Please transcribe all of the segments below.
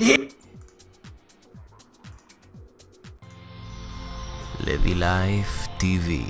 לוי לייף טיווי.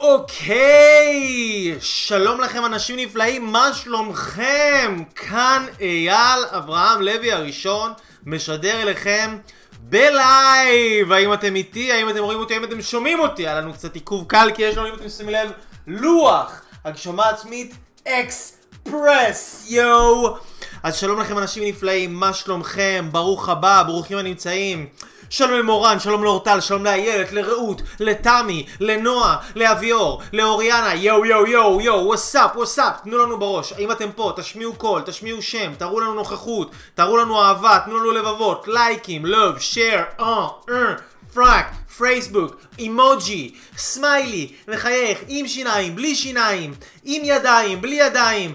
אוקיי, שלום לכם אנשים נפלאים, מה שלומכם? כאן אייל אברהם לוי הראשון, משדר אליכם בלייב! האם אתם איתי? האם אתם רואים אותי? האם אתם שומעים אותי? היה לנו קצת עיכוב קל כי יש לנו, אם אתם שמים לב, לוח הגשמה עצמית אקספרס, יואו! אז שלום לכם אנשים נפלאים, מה שלומכם? ברוך הבא, ברוכים הנמצאים. שלום למורן, שלום לאורטל, שלום לאיילת, לרעות, לתמי, לנועה, לאביאור, לאוריאנה, יואו יואו יואו יואו, what's up, what's up, תנו לנו בראש, האם אתם פה, תשמיעו קול, תשמיעו שם, תראו לנו נוכחות, תראו לנו אהבה, תנו לנו לבבות, לייקים, love, share, אה, אה, פראק, פייסבוק, אימוג'י, סמיילי, מחייך, עם שיניים, בלי שיניים, עם ידיים, בלי ידיים,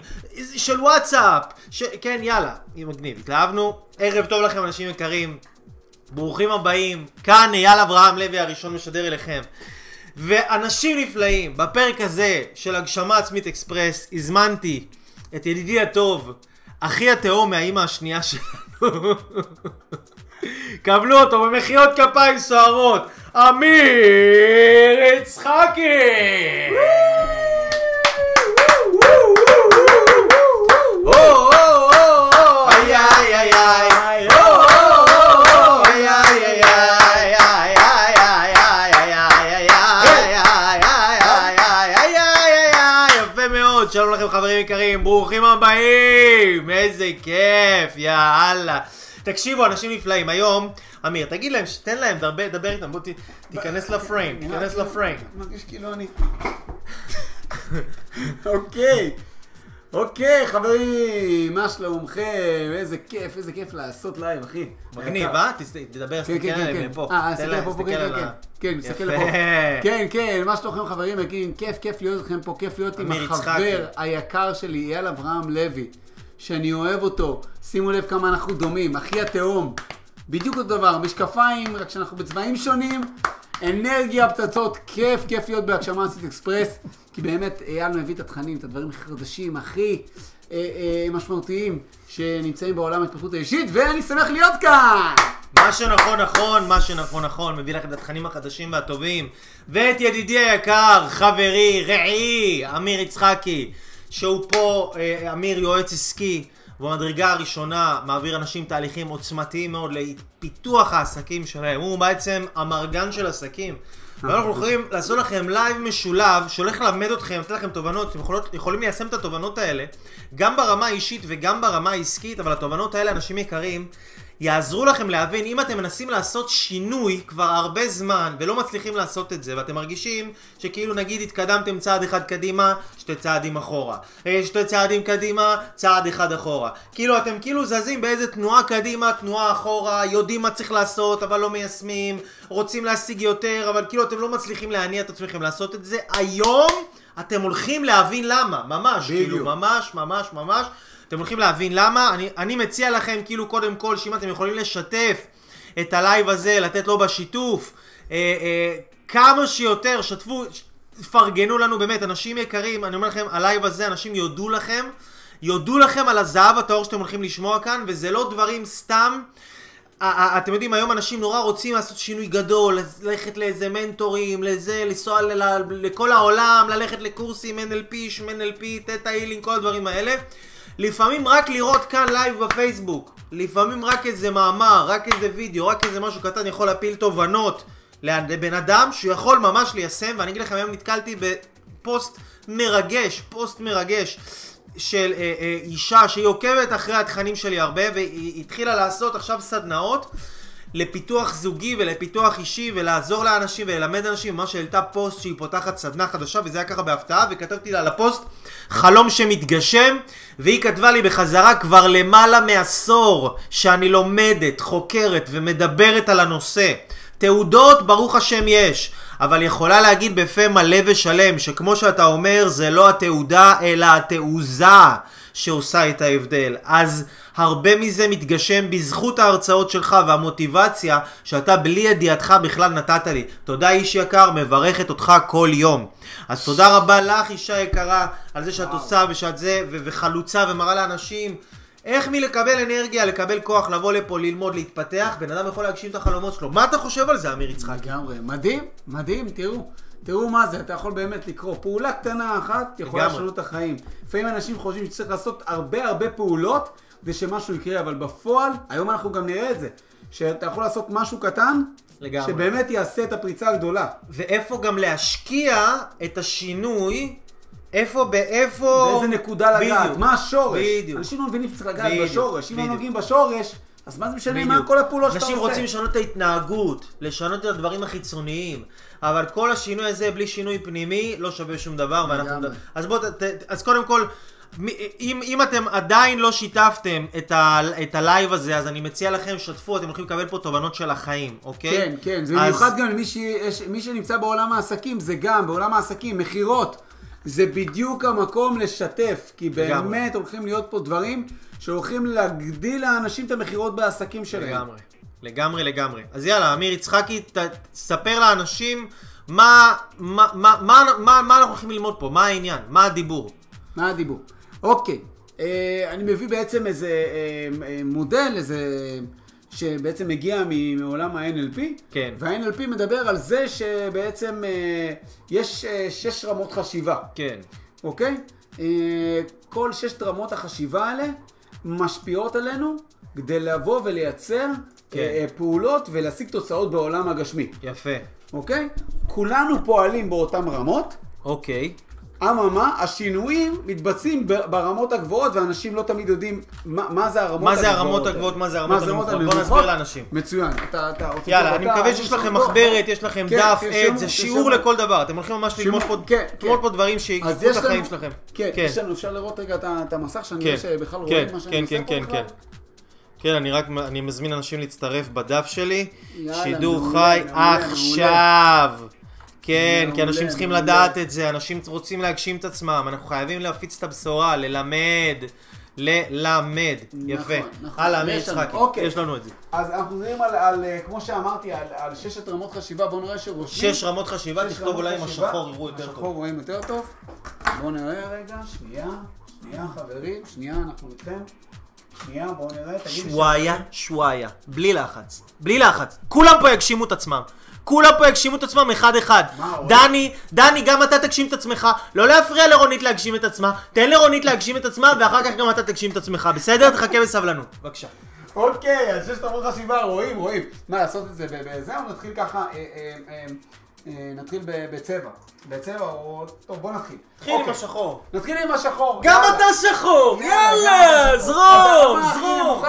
של וואטסאפ, ש... כן יאללה, מגניב, התלהבנו, ערב טוב לכם אנשים יקרים, ברוכים הבאים, כאן אייל אברהם לוי הראשון משדר אליכם. ואנשים נפלאים, בפרק הזה של הגשמה עצמית אקספרס, הזמנתי את ידידי הטוב, אחי התאום מהאימא השנייה שלנו. קבלו אותו במחיאות כפיים סוערות, אמיר יצחקי! שלום לכם חברים יקרים, ברוכים הבאים! איזה כיף, יאללה. תקשיבו, אנשים נפלאים, היום, אמיר, תגיד להם, תן להם, דבר, דבר איתם, בוא ת- תיכנס לפריים, תיכנס לפריים. מרגיש כאילו אני... אוקיי, אוקיי חברים, מה שלומכם? איזה כיף, איזה כיף לעשות לייב, אחי. מגניב. אה? תדבר, כן, תסתכל כן, כן, עליהם כן. אה, להם, לפה, תסתכל כן, על כן, ה- כן, מסתכל. לפה. כן, כן, מה שלומכם חברים יקרים? כיף, כיף להיות איתכם פה, כיף להיות עם. החבר היקר שלי, אייל אברהם לוי, שאני אוהב אותו. שימו לב כמה אנחנו דומים, אחי התהום. בדיוק אותו דבר, משקפיים, רק שאנחנו בצבעים שונים. אנרגיה, פצצות, כיף, כיף להיות בהגשמה אסית אקספרס, כי באמת אייל מביא את התכנים, את הדברים הכי חדשים, הכי אה, אה, משמעותיים שנמצאים בעולם ההתפתחות האישית, ואני שמח להיות כאן! מה שנכון נכון, מה שנכון נכון, מביא לכם את התכנים החדשים והטובים. ואת ידידי היקר, חברי, רעי, אמיר יצחקי, שהוא פה, אה, אמיר יועץ עסקי, במדרגה הראשונה מעביר אנשים תהליכים עוצמתיים מאוד לפיתוח העסקים שלהם. הוא בעצם אמרגן של עסקים. ואנחנו יכולים לעשות לכם לייב משולב שהולך ללמד אתכם, לתת לכם תובנות, אתם יכולות, יכולים ליישם את התובנות האלה גם ברמה האישית וגם ברמה העסקית, אבל התובנות האלה, אנשים יקרים, יעזרו לכם להבין אם אתם מנסים לעשות שינוי כבר הרבה זמן ולא מצליחים לעשות את זה ואתם מרגישים שכאילו נגיד התקדמתם צעד אחד קדימה, שתי צעדים אחורה. אה, שתי צעדים קדימה, צעד אחד אחורה. כאילו אתם כאילו זזים באיזה תנועה קדימה, תנועה אחורה, יודעים מה צריך לעשות אבל לא מיישמים, רוצים להשיג יותר אבל כאילו אתם לא מצליחים להניע את עצמכם לעשות את זה. היום אתם הולכים להבין למה, ממש, כאילו בדיוק. ממש ממש ממש. אתם הולכים להבין למה, אני, אני מציע לכם כאילו קודם כל שאם אתם יכולים לשתף את הלייב הזה, לתת לו בשיתוף, אה, אה, כמה שיותר, שתפו, ש- פרגנו לנו באמת, אנשים יקרים, אני אומר לכם, הלייב הזה, אנשים יודו לכם, יודו לכם על הזהב הטהור שאתם הולכים לשמוע כאן, וזה לא דברים סתם. אתם יודעים, היום אנשים נורא רוצים לעשות שינוי גדול, ללכת לאיזה מנטורים, לזה, לנסוע לכל העולם, ללכת לקורסים NLP, שמן NLP, theta healing, כל הדברים האלה. לפעמים רק לראות כאן לייב בפייסבוק, לפעמים רק איזה מאמר, רק איזה וידאו, רק איזה משהו קטן יכול להפיל תובנות לבן אדם שהוא יכול ממש ליישם, ואני אגיד לכם, היום נתקלתי בפוסט מרגש, פוסט מרגש של אה, אה, אישה שהיא עוקבת אחרי התכנים שלי הרבה, והיא התחילה לעשות עכשיו סדנאות לפיתוח זוגי ולפיתוח אישי ולעזור לאנשים וללמד אנשים ממש העלתה פוסט שהיא פותחת סדנה חדשה וזה היה ככה בהפתעה וכתבתי לה לפוסט חלום שמתגשם והיא כתבה לי בחזרה כבר למעלה מעשור שאני לומדת, חוקרת ומדברת על הנושא. תעודות ברוך השם יש אבל יכולה להגיד בפה מלא ושלם שכמו שאתה אומר זה לא התעודה אלא התעוזה שעושה את ההבדל. אז הרבה מזה מתגשם בזכות ההרצאות שלך והמוטיבציה שאתה בלי ידיעתך בכלל נתת לי. תודה איש יקר, מברכת אותך כל יום. אז תודה רבה לך אישה יקרה על זה שאת וואו. עושה ושאת זה ו- וחלוצה ומראה לאנשים איך מלקבל אנרגיה, לקבל כוח, לבוא לפה, ללמוד, להתפתח, בן אדם יכול להגשים את החלומות שלו. מה אתה חושב על זה, אמיר יצחק? לגמרי, מדהים, מדהים, תראו. תראו מה זה, אתה יכול באמת לקרוא. פעולה קטנה אחת יכולה. לשנות את החיים. לפעמים אנשים חושבים שצריך לעשות הרבה הרבה פעולות כדי שמשהו יקרה, אבל בפועל, היום אנחנו גם נראה את זה. שאתה יכול לעשות משהו קטן, לגמרי. שבאמת יעשה את הפריצה הגדולה. ואיפה גם להשקיע את השינוי, איפה, באיפה... באיזה נקודה לגעת. מה השורש. בדיוק. אנשים לא מבינים שצריך לגעת בשורש. אם לא בדיוק. נוגעים בשורש, אז מה זה משנה מה. כל הפעולות שאתה עושה? אנשים רוצים לשנות את ההתנהגות, לשנות את הדברים החיצוניים, אבל כל השינוי הזה בלי שינוי פנימי לא שווה שום דבר, ואנחנו... לגמרי. אז בואו, ת- ת- אז קודם כל, אם, אם אתם עדיין לא שיתפתם את, ה, את הלייב הזה, אז אני מציע לכם, שתפו, אתם הולכים לקבל פה תובנות של החיים, אוקיי? כן, כן, זה אז- במיוחד גם למי שיש- מי שנמצא בעולם העסקים, זה גם, בעולם העסקים, מכירות. זה בדיוק המקום לשתף, כי לגמרי. באמת הולכים להיות פה דברים שהולכים להגדיל לאנשים את המכירות בעסקים שלהם. לגמרי, לגמרי, לגמרי. אז יאללה, אמיר יצחקי, ת- תספר לאנשים מה, מה, מה, מה, מה, מה אנחנו הולכים ללמוד פה, מה העניין, מה הדיבור. מה הדיבור? אוקיי, אה, אני מביא בעצם איזה אה, אה, מודל, איזה... שבעצם מגיע מעולם ה-NLP, כן. וה-NLP מדבר על זה שבעצם אה, יש אה, שש רמות חשיבה. כן, אוקיי? אה, כל ששת רמות החשיבה האלה משפיעות עלינו כדי לבוא ולייצר כן. אה, פעולות ולהשיג תוצאות בעולם הגשמי, יפה. אוקיי? כולנו פועלים באותן רמות, אוקיי. אממה, השינויים מתבצעים ברמות הגבוהות ואנשים לא תמיד יודעים מה, מה זה הרמות מה זה הגבוהות. הרמות. הגבוהות, מה זה הרמות הנמוכות? בוא? נסביר לאנשים. מצוין. אתה, אתה רוצה יאללה, אני מקווה שיש לכם. מחברת, יש לכם כן, דף, תרשמו, עט, זה. שיעור לכל דבר. אתם הולכים ממש ללמוד פה כן, כן. פה דברים שיקחו את החיים לנו, שלכם. כן, יש לנו, אפשר לראות רגע את את המסך שאני כן, רואה שבכלל כן, רואים מה שאני כן, עושה כן, פה כן, בכלל? כן. כן, אני רק, אני מזמין אנשים להצטרף בדף שלי. שידור חי עכשיו. כן, כי אנשים צריכים. לדעת את זה, אנשים רוצים להגשים את עצמם, אנחנו חייבים להפיץ את הבשורה, ללמד. ללמד. יפה. נכון. הלאה, לנו, יצחקי, אוקיי. יש לנו את זה. אז אנחנו מדברים על, אה, כמו שאמרתי, על, ששת רמות חשיבה, בואו נראה שרושמים. שש רמות חשיבה, תכתוב אולי עם. השחור, יראו יותר השחור טוב. רואים יותר טוב. בואו נראה רגע, שנייה, שנייה חברים, שנייה, אנחנו איתכם. שנייה, בואו נראה, תגידי שוואיה, שוואיה. בלי לחץ. בלי לחץ. כולם פה יגשימו את עצמם. כולם פה יגשימו את עצמם אחד אחד. מה, אורי? דני, דני, גם אתה תגשים את עצמך. לא להפריע לרונית להגשים את עצמה. תן לרונית להגשים את עצמה, ואחר כך גם אתה תגשים את עצמך. בסדר? תחכה בסבלנות. בבקשה. אוקיי, אז ששת רמות חשיבה, רואים, רואים. מה, לעשות את זה בזה, או נתחיל ככה, אה, אה, אה, נתחיל בצבע. בצבע, או... טוב, בוא נתחיל. תתחיל עם אוקיי. השחור. נתחיל עם השחור. גם. אתה שחור! יאללה. זרום! זרום!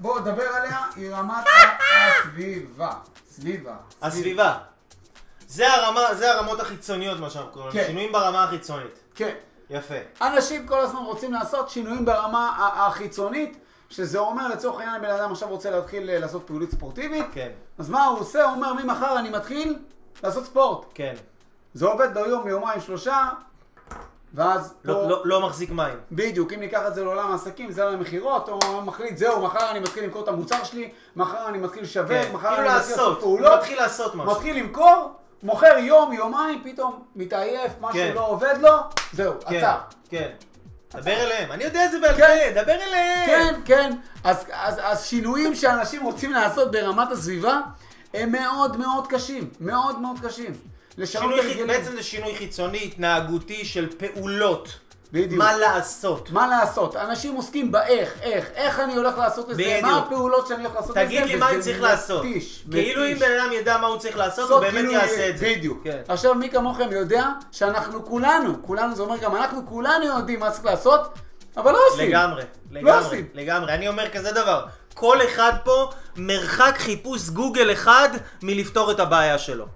נמוכה, בוא, דבר עליה, היא רמת הסביבה. סביבה. הסביבה. זה הרמה, זה הרמות החיצוניות, מה שאנחנו קוראים. כן. שינויים ברמה החיצונית. כן. יפה. אנשים כל הזמן רוצים לעשות שינויים ברמה החיצונית, שזה אומר לצורך העניין בן אדם עכשיו רוצה להתחיל אה, לעשות פעילות ספורטיבית, כן. אז מה הוא עושה? הוא אומר ממחר אני מתחיל לעשות ספורט. כן. זה עובד ביום, יומיים, שלושה, ואז פה... לא, לא, לא מחזיק מים. בדיוק, אם ניקח את זה לעולם העסקים, זה על המכירות, או מחליט, זהו, מחר אני מתחיל למכור את המוצר שלי, מחר אני מתחיל לשווק, כן. מחר כאילו אני מתחיל לעשות לעשות. פעולות, הוא מתחיל לעשות משהו. מתחיל למכור, מוכר יום, יומיים, פתאום מתעייף, משהו כן. לא עובד לו, זהו, כן, עצר. כן. דבר אליהם. אני יודע את זה בעל כן. פה, דבר אליהם. כן, כן. אז, אז, אז שינויים שאנשים רוצים לעשות ברמת הסביבה הם מאוד מאוד קשים. מאוד מאוד קשים. לשנות חי- הרגלים. בעצם זה שינוי חיצוני, התנהגותי של פעולות. בדיוק. מה לעשות. מה לעשות? אנשים עוסקים באיך, איך, איך אני הולך לעשות את זה. מה הפעולות שאני הולך לעשות את זה, תגיד לי מה אני צריך לעשות. מתיש, כאילו אם. בן אדם ידע מה הוא צריך לעשות, הוא באמת כאילו יעשה את זה. בדיוק. כן. עכשיו מי כמוכם יודע שאנחנו כולנו, כולנו זה אומר גם אנחנו כולנו יודעים מה צריך לעשות, אבל לא עושים. לגמרי, לא לגמרי, עושים. לגמרי. אני אומר כזה דבר, כל אחד פה מרחק חיפוש גוגל אחד מלפתור את הבעיה שלו.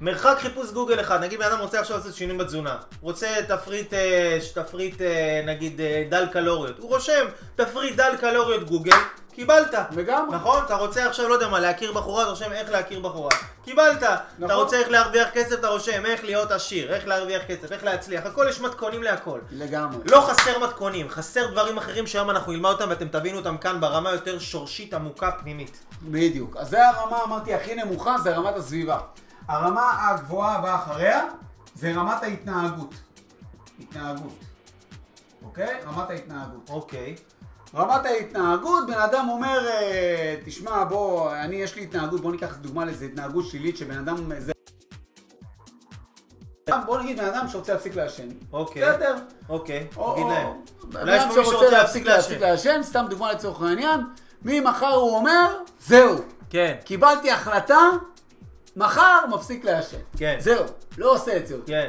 מרחק חיפוש גוגל אחד, נגיד בן אדם רוצה עכשיו לעשות שינויים בתזונה, רוצה תפריט, אה, תפריט אה, נגיד אה, דל קלוריות, הוא רושם תפריט דל קלוריות גוגל, קיבלת. לגמרי. נכון? אתה רוצה עכשיו, לא יודע מה, להכיר בחורה, אתה רושם איך להכיר בחורה. קיבלת. אתה נכון. רוצה איך להרוויח כסף, אתה רושם איך להיות עשיר, איך להרוויח כסף, איך להצליח, הכל יש מתכונים להכל. לגמרי. לא חסר מתכונים, חסר דברים אחרים שהיום אנחנו נלמד אותם ואתם תבינו אותם כאן ברמה יותר שורשית עמוקה פנימית. בדיוק. אז זה הרמה, אמרתי, הכי נמוכה, זה רמת הסביבה. הרמה הגבוהה הבאה אחריה, זה רמת ההתנהגות. התנהגות. אוקיי? רמת ההתנהגות. אוקיי. רמת ההתנהגות, בן אדם אומר, אה, תשמע, בוא, אני, יש לי התנהגות, בוא ניקח דוגמה לאיזה התנהגות שלילית שבן אדם... זה... בוא נגיד בן אדם שרוצה להפסיק לעשן. אוקיי. בסדר. אוקיי, תגיד או- להם. בן אולי יש אדם מישהו שרוצה להפסיק לעשן. לעשן, סתם דוגמה לצורך העניין, ממחר הוא אומר, זהו, כן, קיבלתי החלטה, מחר מפסיק לעשן. כן. זהו, לא עושה את זה יותר. כן.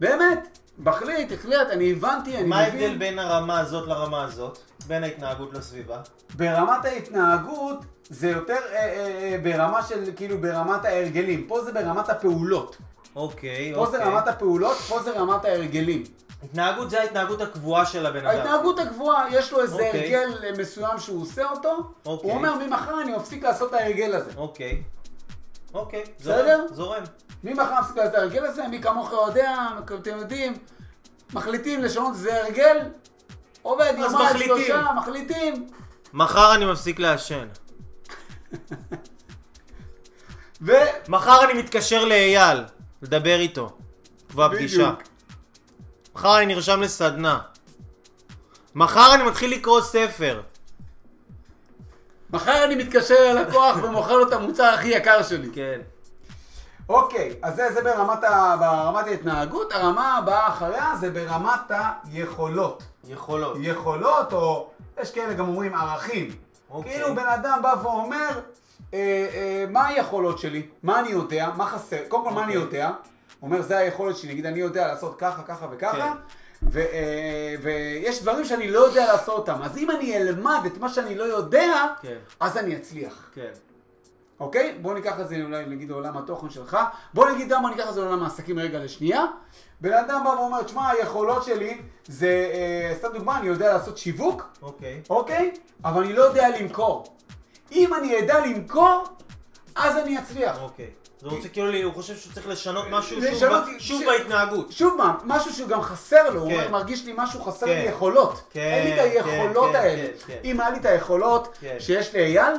באמת, מחליט, החליט, אני הבנתי, אני מה מבין. ההבדל בין הרמה הזאת לרמה הזאת? בין ההתנהגות לסביבה? ברמת ההתנהגות זה יותר אה, אה, אה, ברמה של, כאילו ברמת ההרגלים. פה זה ברמת הפעולות. אוקיי, פה זה אוקיי. רמת הפעולות, פה זה רמת ההרגלים. התנהגות זה ההתנהגות הקבועה של הבן אדם. ההתנהגות הקבועה, יש לו איזה אוקיי. הרגל אה, מסוים שהוא עושה אותו, אוקיי. הוא אומר ממחר אני מפסיק לעשות את ההרגל הזה. אוקיי. אוקיי. בסדר? זורם, זורם. ממחר מפסיק את ההרגל הזה, מי כמוך יודע, אתם יודעים, מחליטים לשנות איזה הרגל, עובד אז יומיים מחליטים. שלושה, מחליטים, מחר אני מפסיק לעשן. ו... מחר אני מתקשר לאייל, לדבר איתו. כבר פגישה. מחר אני נרשם לסדנה. מחר אני מתחיל לקרוא ספר. מחר אני מתקשר ללקוח ומוכר לו את המוצר הכי יקר שלי. כן. אוקיי, אז זה, זה ברמת, ה, ברמת ההתנהגות, הרמה הבאה אחריה זה ברמת היכולות. יכולות. יכולות, או יש כאלה גם אומרים ערכים. אוקיי. כאילו בן אדם בא ואומר, אה, אה, מה היכולות שלי? מה אני יודע? מה חסר? קודם כל, מה אני אוקיי. יודע? הוא אומר, זה היכולת שלי. נגיד, אני יודע לעשות ככה, ככה וככה, כן. ו, אה, ויש דברים שאני לא יודע לעשות אותם. אז אם אני אלמד את מה שאני לא יודע, כן. אז אני אצליח. כן. אוקיי? בוא ניקח את זה אולי נגיד לעולם התוכן שלך. בוא נגיד למה ניקח את זה לעולם העסקים רגע לשנייה. בן אדם בא ואומר, תשמע, היכולות שלי זה, אה, סתם דוגמה, אני יודע לעשות שיווק, אוקיי. אוקיי? אבל אני לא יודע למכור. אם אני אדע למכור, אז אני אצליח. אוקיי. זה רוצה כאילו, הוא חושב שהוא צריך לשנות משהו שוב בהתנהגות. שוב מה, משהו שהוא גם חסר לו, הוא כן. מרגיש לי משהו חסר כן. לי יכולות. אין לי את היכולות כן, האלה. כן, כן. אם היה לי את היכולות. שיש לאייל,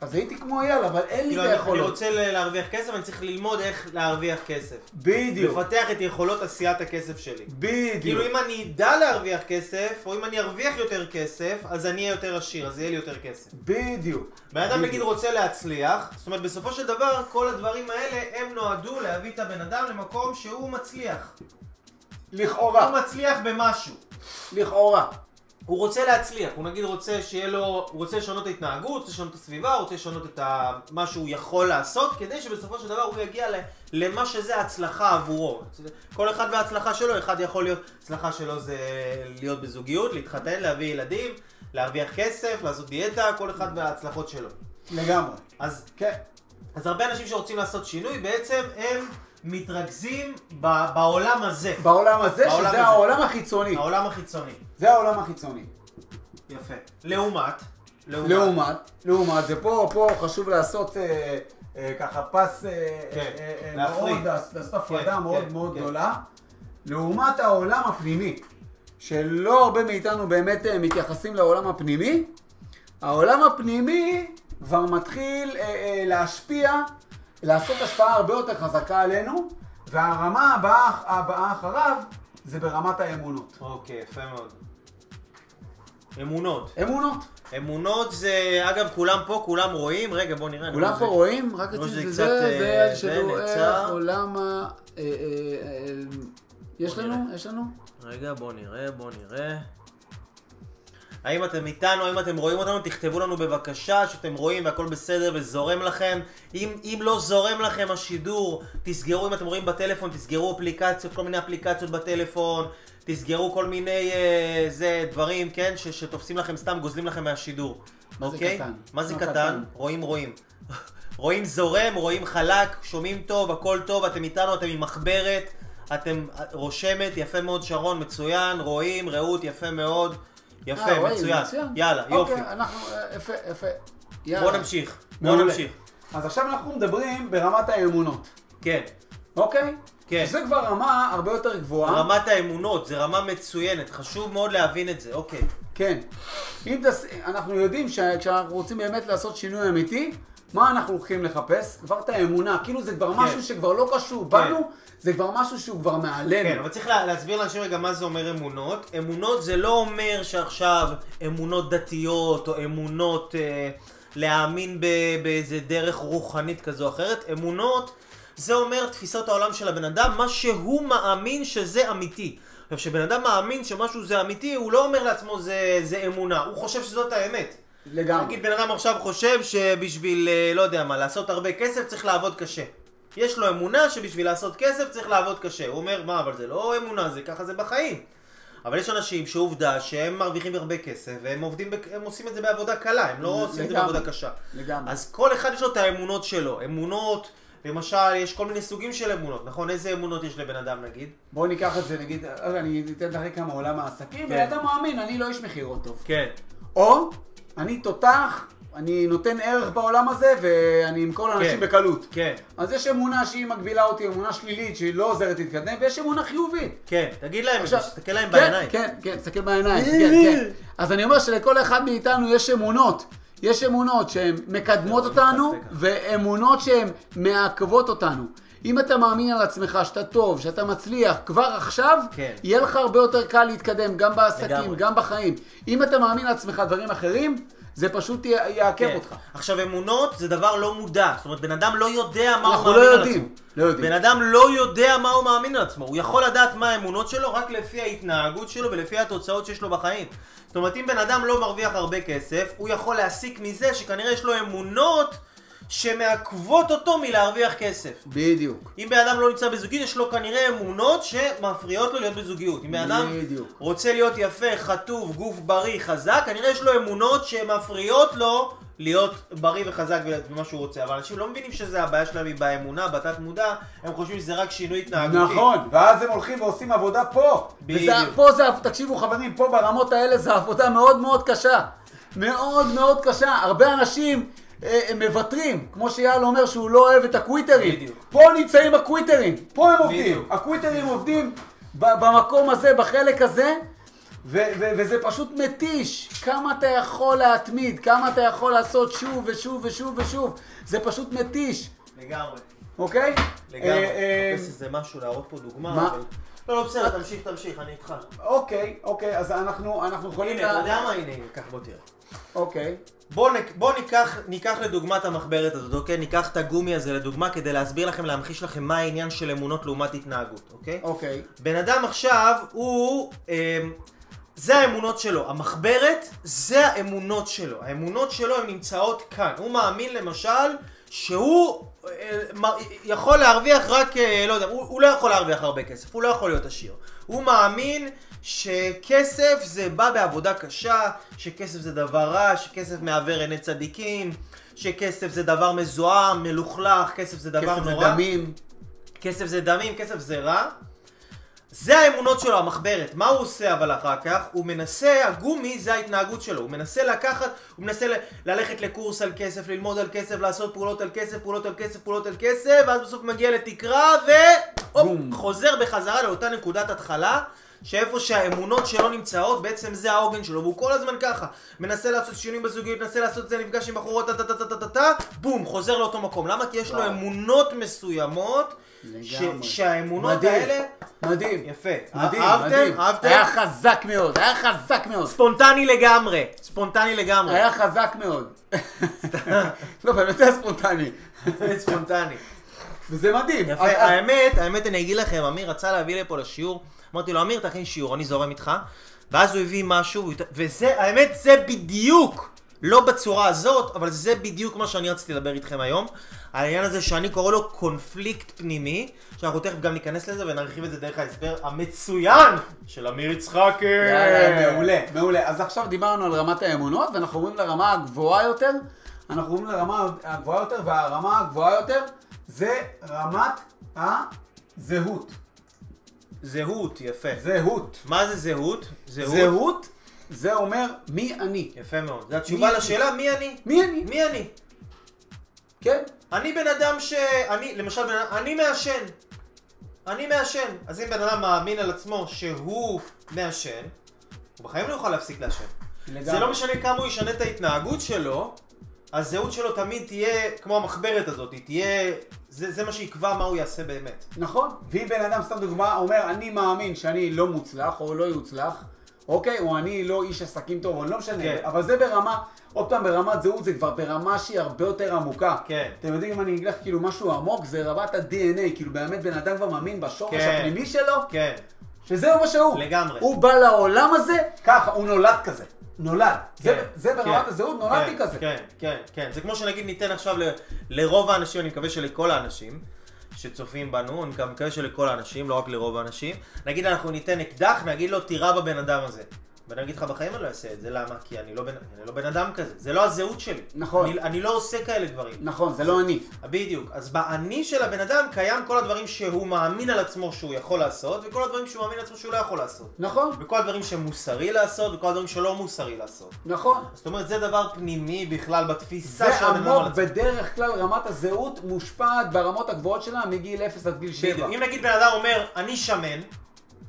אז הייתי כמו אייל, אבל אין לי כאילו, את אני- אני היכולות. רוצה להרוויח כסף, אני צריך ללמוד איך להרוויח כסף. בדיוק. לפתח את יכולות עשיית הכסף שלי. בדיוק. כאילו אם אני אדע להרוויח כסף, או אם אני ארוויח יותר כסף, אז אני אהיה יותר עשיר, אז יהיה לי יותר כסף. בדיוק. בן אדם. נגיד רוצה להצליח, זאת אומרת בסופו של דבר כל הדברים האלה הם נועדו להביא את הבן אדם למקום שהוא מצליח. לכאורה. הוא מצליח במשהו. לכאורה. הוא רוצה להצליח, הוא נגיד רוצה שיהיה לו, הוא רוצה לשנות את ההתנהגות, רוצה לשנות את הסביבה, הוא רוצה לשנות את ה... מה שהוא יכול לעשות, כדי שבסופו של דבר הוא יגיע. למה שזה הצלחה עבורו. כל אחד וההצלחה שלו, אחד יכול להיות, הצלחה שלו זה להיות בזוגיות, להתחתן, להביא ילדים, להרוויח כסף, לעשות דיאטה, כל אחד וההצלחות שלו. לגמרי. אז, כן. אז הרבה אנשים שרוצים לעשות שינוי, בעצם הם מתרכזים ב... בעולם הזה, בעולם הזה, בעולם שזה הזה. העולם החיצוני. העולם החיצוני. זה העולם החיצוני. יפה. לעומת, לעומת, לעומת, זה פה, פה חשוב לעשות אה, אה, ככה פס, אה, כן, אה, אה, להפריד. מאוד, לעשות לעשות הפרדה כן, מאוד כן, מאוד כן. גדולה. לעומת העולם הפנימי, שלא הרבה מאיתנו באמת אה, מתייחסים לעולם הפנימי, העולם הפנימי כבר מתחיל אה, אה, להשפיע, לעשות השפעה הרבה יותר חזקה עלינו, והרמה הבאה, הבאה אחריו זה ברמת האמונות. אוקיי, יפה מאוד. אמונות. אמונות. אמונות זה, אגב, כולם פה, כולם רואים. רגע, בוא נראה. כולם פה זה- רואים? רק לא, רציתי זה זה, זה, אה, זה, זה שדועך נעצר. עולם ה... אה, אה, יש לנו? יש לנו? רגע, בוא נראה, בוא נראה. האם אתם איתנו, האם אתם רואים אותנו? תכתבו לנו בבקשה שאתם רואים והכל בסדר וזורם לכם. אם, אם לא זורם לכם השידור, תסגרו, אם אתם רואים בטלפון, תסגרו אפליקציות, כל מיני אפליקציות בטלפון, תסגרו כל מיני אה, זה, דברים, כן, ש, שתופסים לכם סתם, גוזלים לכם מהשידור. מה זה אוקיי? קטן? מה זה קטן? קטן? רואים רואים. רואים זורם, רואים חלק, שומעים טוב, הכל טוב, אתם איתנו, אתם עם מחברת, אתם רושמת, יפה מאוד שרון, מצוין, רואים, רעות, יפה מאוד, יפה, אה, רואים, מצוין. יאללה, יופי. אוקיי, אנחנו, אה, יפה, יפה. יאללה. בוא נמשיך, בוא. נמשיך. אז עכשיו אנחנו מדברים ברמת האמונות, כן, אוקיי? כן. שזה כבר רמה הרבה יותר גבוהה. רמת האמונות, זה רמה מצוינת, חשוב מאוד להבין את זה, אוקיי. כן. אם תס... אנחנו יודעים שכשאנחנו רוצים באמת לעשות שינוי אמיתי, מה אנחנו הולכים לחפש? כבר את האמונה. כאילו זה כבר משהו שכבר לא קשור בנו, זה כבר משהו שהוא כבר מעלינו. כן, אבל צריך לה, להסביר לאנשים רגע מה זה אומר אמונות. אמונות זה לא אומר שעכשיו אמונות דתיות או אמונות אה, להאמין ב, באיזה דרך רוחנית כזו או אחרת. אמונות זה אומר תפיסות העולם של הבן אדם, מה שהוא מאמין שזה אמיתי. עכשיו, כשבן אדם מאמין שמשהו זה אמיתי, הוא לא אומר לעצמו זה, זה אמונה, הוא חושב שזאת האמת. לגמרי. נגיד בן אדם עכשיו חושב שבשביל, אה, לא יודע מה, לעשות הרבה כסף צריך לעבוד קשה. יש לו אמונה שבשביל לעשות כסף צריך לעבוד קשה. הוא אומר, מה, אבל זה לא אמונה, זה ככה זה בחיים. אבל יש אנשים שעובדה שהם מרוויחים הרבה כסף, והם עובדים, הם עושים את זה בעבודה קלה, הם לא עושים את זה לגמרי. בעבודה קשה. לגמרי. אז כל אחד יש לו את האמונות שלו. אמונות, למשל, יש כל מיני סוגים של אמונות, נכון? איזה אמונות יש לבן אדם נגיד? בואו ניקח את זה, נגיד, אני אתן לך רקע מעולם העסקים, כן. ואתה מאמין, אני לא איש מכירות טוב. כן. או, אני תותח, אני נותן ערך בעולם הזה, ואני אמכור לאנשים כן. בקלות. כן. אז יש אמונה שהיא מגבילה אותי, אמונה שלילית שהיא לא עוזרת להתקדם, ויש אמונה חיובית. כן. תגיד להם עכשיו- תסתכל להם כן, בעיניים. כן, כן, תסתכל בעיניים, כן, כן. אז אני אומר שלכל אחד מאיתנו יש אמונות. יש אמונות שהן מקדמות זה אותנו. ואמונות שהן מעכבות אותנו. אם אתה מאמין על עצמך שאתה טוב, שאתה מצליח כבר עכשיו, כן. יהיה לך הרבה יותר קל להתקדם, גם בעסקים, לגמרי. גם בחיים. אם אתה מאמין על עצמך דברים אחרים, זה פשוט יעכב כן. אותך. עכשיו אמונות זה דבר לא מודע, זאת אומרת בן אדם לא יודע מה הוא אנחנו מאמין לא על עצמו. לא יודעים. בן אדם לא יודע מה הוא מאמין על עצמו, הוא יכול לדעת מה האמונות שלו רק לפי ההתנהגות שלו ולפי התוצאות שיש לו בחיים. זאת אומרת אם בן אדם לא מרוויח הרבה כסף, הוא יכול להסיק מזה שכנראה יש לו אמונות שמעכבות אותו מלהרוויח כסף. בדיוק. אם בן אדם לא נמצא בזוגיות, יש לו כנראה אמונות שמפריעות לו להיות בזוגיות. אם בן אדם. רוצה להיות יפה, חטוב, גוף בריא, חזק, כנראה יש לו אמונות שמפריעות לו להיות בריא וחזק במה שהוא רוצה. אבל אנשים לא מבינים שזה הבעיה שלהם היא באמונה, בתת מודע, הם חושבים שזה רק שינוי התנהגותי. נכון, ואז הם הולכים ועושים עבודה פה. בדיוק. וזה, פה זה, תקשיבו חברים, פה ברמות האלה זה עבודה מאוד מאוד קשה. מאוד מאוד קשה. הרבה אנשים הם מוותרים, כמו שאייל אומר שהוא לא אוהב את הקוויטרים. בדיוק. פה נמצאים הקוויטרים, פה הם עובדים. בדיוק. הקוויטרים עובדים ב- במקום הזה, בחלק הזה. ו- ו- וזה פשוט מתיש, כמה אתה יכול להתמיד, כמה אתה יכול לעשות שוב ושוב ושוב ושוב, זה פשוט מתיש, לגמרי. אוקיי? לגמרי. אה, אה, מחפש איזה משהו להראות פה דוגמה. מה? אבל- לא, לא, בסדר, תמשיך, תמשיך, אני איתך. אוקיי, אוקיי, אז אנחנו, אנחנו יכולים... הנה, אתה יודע מה? הנה, קח בוא תראה. אוקיי. בוא, נק, בוא ניקח, ניקח לדוגמה את המחברת הזאת, אוקיי? ניקח את הגומי הזה לדוגמה כדי להסביר לכם, להמחיש לכם מה העניין של אמונות לעומת התנהגות, אוקיי? אוקיי. בן אדם עכשיו הוא... אה, זה האמונות שלו. המחברת זה האמונות שלו. האמונות שלו הן נמצאות כאן. הוא מאמין למשל שהוא אה, יכול להרוויח רק, אה, לא יודע, הוא, הוא לא יכול להרוויח הרבה כסף, הוא לא יכול להיות עשיר. הוא מאמין שכסף זה בא בעבודה קשה, שכסף זה דבר רע, שכסף מעוור עיני צדיקים, שכסף זה דבר מזוהם, מלוכלך, כסף זה דבר כסף זה נורא. דמים. כסף זה דמים, כסף זה רע. זה האמונות שלו, המחברת. מה הוא עושה אבל אחר כך? הוא מנסה, הגומי זה ההתנהגות שלו. הוא מנסה לקחת, הוא מנסה ל- ללכת לקורס על כסף, ללמוד על כסף, לעשות פעולות על כסף, פעולות על כסף, פעולות על כסף, ואז בסוף מגיע לתקרה ו... הופ. חוזר בחזרה לאותה נקודת התחלה. שאיפה שהאמונות שלו נמצאות, בעצם זה העוגן שלו, והוא כל הזמן ככה. מנסה לעשות שינויים בזוגיות, מנסה לעשות זה, נפגש עם בחורות, טה טה טה טה טה טה טה, בום, חוזר לאותו מקום. למה? כי יש לו. אמונות מסוימות, ש-. שהאמונות מדהים. האלה... מדהים. יפה. מדהים, אהבתם? מדהים. אהבתם? היה חזק מאוד, היה חזק מאוד. ספונטני לגמרי. ספונטני לגמרי. היה חזק מאוד. לא, באמת היה ספונטני. ספונטני. וזה מדהים. יפה, האמת, האמת אני אגיד לכם, אמיר רצה להביא לפה לשיעור, אמרתי לו, אמיר תכין שיעור, אני זורם איתך, ואז הוא הביא משהו, וזה, האמת, זה בדיוק לא בצורה הזאת, אבל זה בדיוק מה שאני רציתי לדבר איתכם היום. העניין הזה שאני קורא לו קונפליקט פנימי, שאנחנו תכף גם ניכנס לזה ונרחיב את זה דרך ההסבר המצוין של אמיר יצחקי. מעולה, מעולה. אז עכשיו דיברנו על רמת האמונות, ואנחנו עוברים לרמה הגבוהה יותר. אנחנו עוברים לרמה הגבוהה יותר, והרמה הגבוהה יותר זה רמת הזהות. זהות, יפה. זהות. מה זה זהות? זהות זה אומר מי אני. יפה מאוד. זו התשובה מי- לשאלה מי אני. מי אני? מי אני? כן? אני בן אדם ש... אני, למשל, בן. אני מעשן. אני מעשן. אז אם בן אדם מאמין על עצמו שהוא מעשן, הוא בחיים לא יוכל להפסיק לעשן. לגמרי. זה לא משנה כמה הוא ישנה את ההתנהגות שלו, הזהות שלו תמיד תהיה כמו המחברת הזאת, היא תהיה... זה, זה מה שיקבע מה הוא יעשה באמת. נכון. ואם בן אדם, סתם דוגמה, אומר, אני מאמין שאני לא מוצלח, או לא יוצלח, אוקיי? או אני לא איש עסקים טוב, או לא משנה. כן. אבל זה ברמה, עוד פעם, ברמת זהות זה כבר ברמה שהיא הרבה יותר עמוקה. כן. אתם יודעים, אם אני אגיד לך כאילו משהו עמוק, זה רמת ה-DNA, כאילו באמת בן אדם כבר מאמין בשורש כן. הפנימי שלו, כן. שזהו מה שהוא. לגמרי. הוא בא לעולם הזה, ככה, הוא נולד כזה. נולד. זה, כן, זה ברמת כן, הזהות, נולדתי כן, כזה. כן, כן, כן. זה כמו שנגיד ניתן עכשיו ל, לרוב האנשים, אני מקווה שלכל האנשים שצופים בנו, אני מקווה שלכל האנשים, לא רק לרוב האנשים, נגיד אנחנו ניתן אקדח, נגיד לו תירה בבן אדם הזה. ואני אגיד לך בחיים אני לא אעשה את זה, למה? כי אני לא בן, אני לא בן אדם כזה, זה לא הזהות שלי. נכון. אני, אני לא עושה כאלה דברים. נכון, זה לא אני. בדיוק. אז באני של הבן אדם קיים כל הדברים שהוא מאמין על עצמו שהוא יכול לעשות, וכל הדברים שהוא מאמין על עצמו שהוא לא יכול לעשות. נכון, וכל הדברים שמוסרי לעשות, וכל הדברים שלא מוסרי לעשות. נכון. זאת אומרת, זה דבר פנימי בכלל בתפיסה זה של הבן אדם עמוק, על עצמו. בדרך כלל רמת הזהות מושפעת ברמות הגבוהות שלה מגיל 0 עד גיל 7. בדיוק. אם נגיד בן אדם אומר, אני שמן,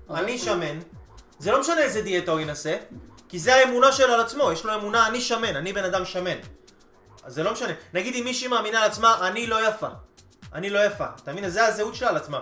אוקיי. אני שמן, זה לא משנה איזה דיאטה הוא ינסה, כי זה האמונה שלו על עצמו, יש לו אמונה, אני שמן, אני בן אדם שמן. אז זה לא משנה. נגיד אם מישהי מאמינה על עצמה, אני לא יפה. אני לא יפה. אתה מבין? זה הזהות שלה על עצמה.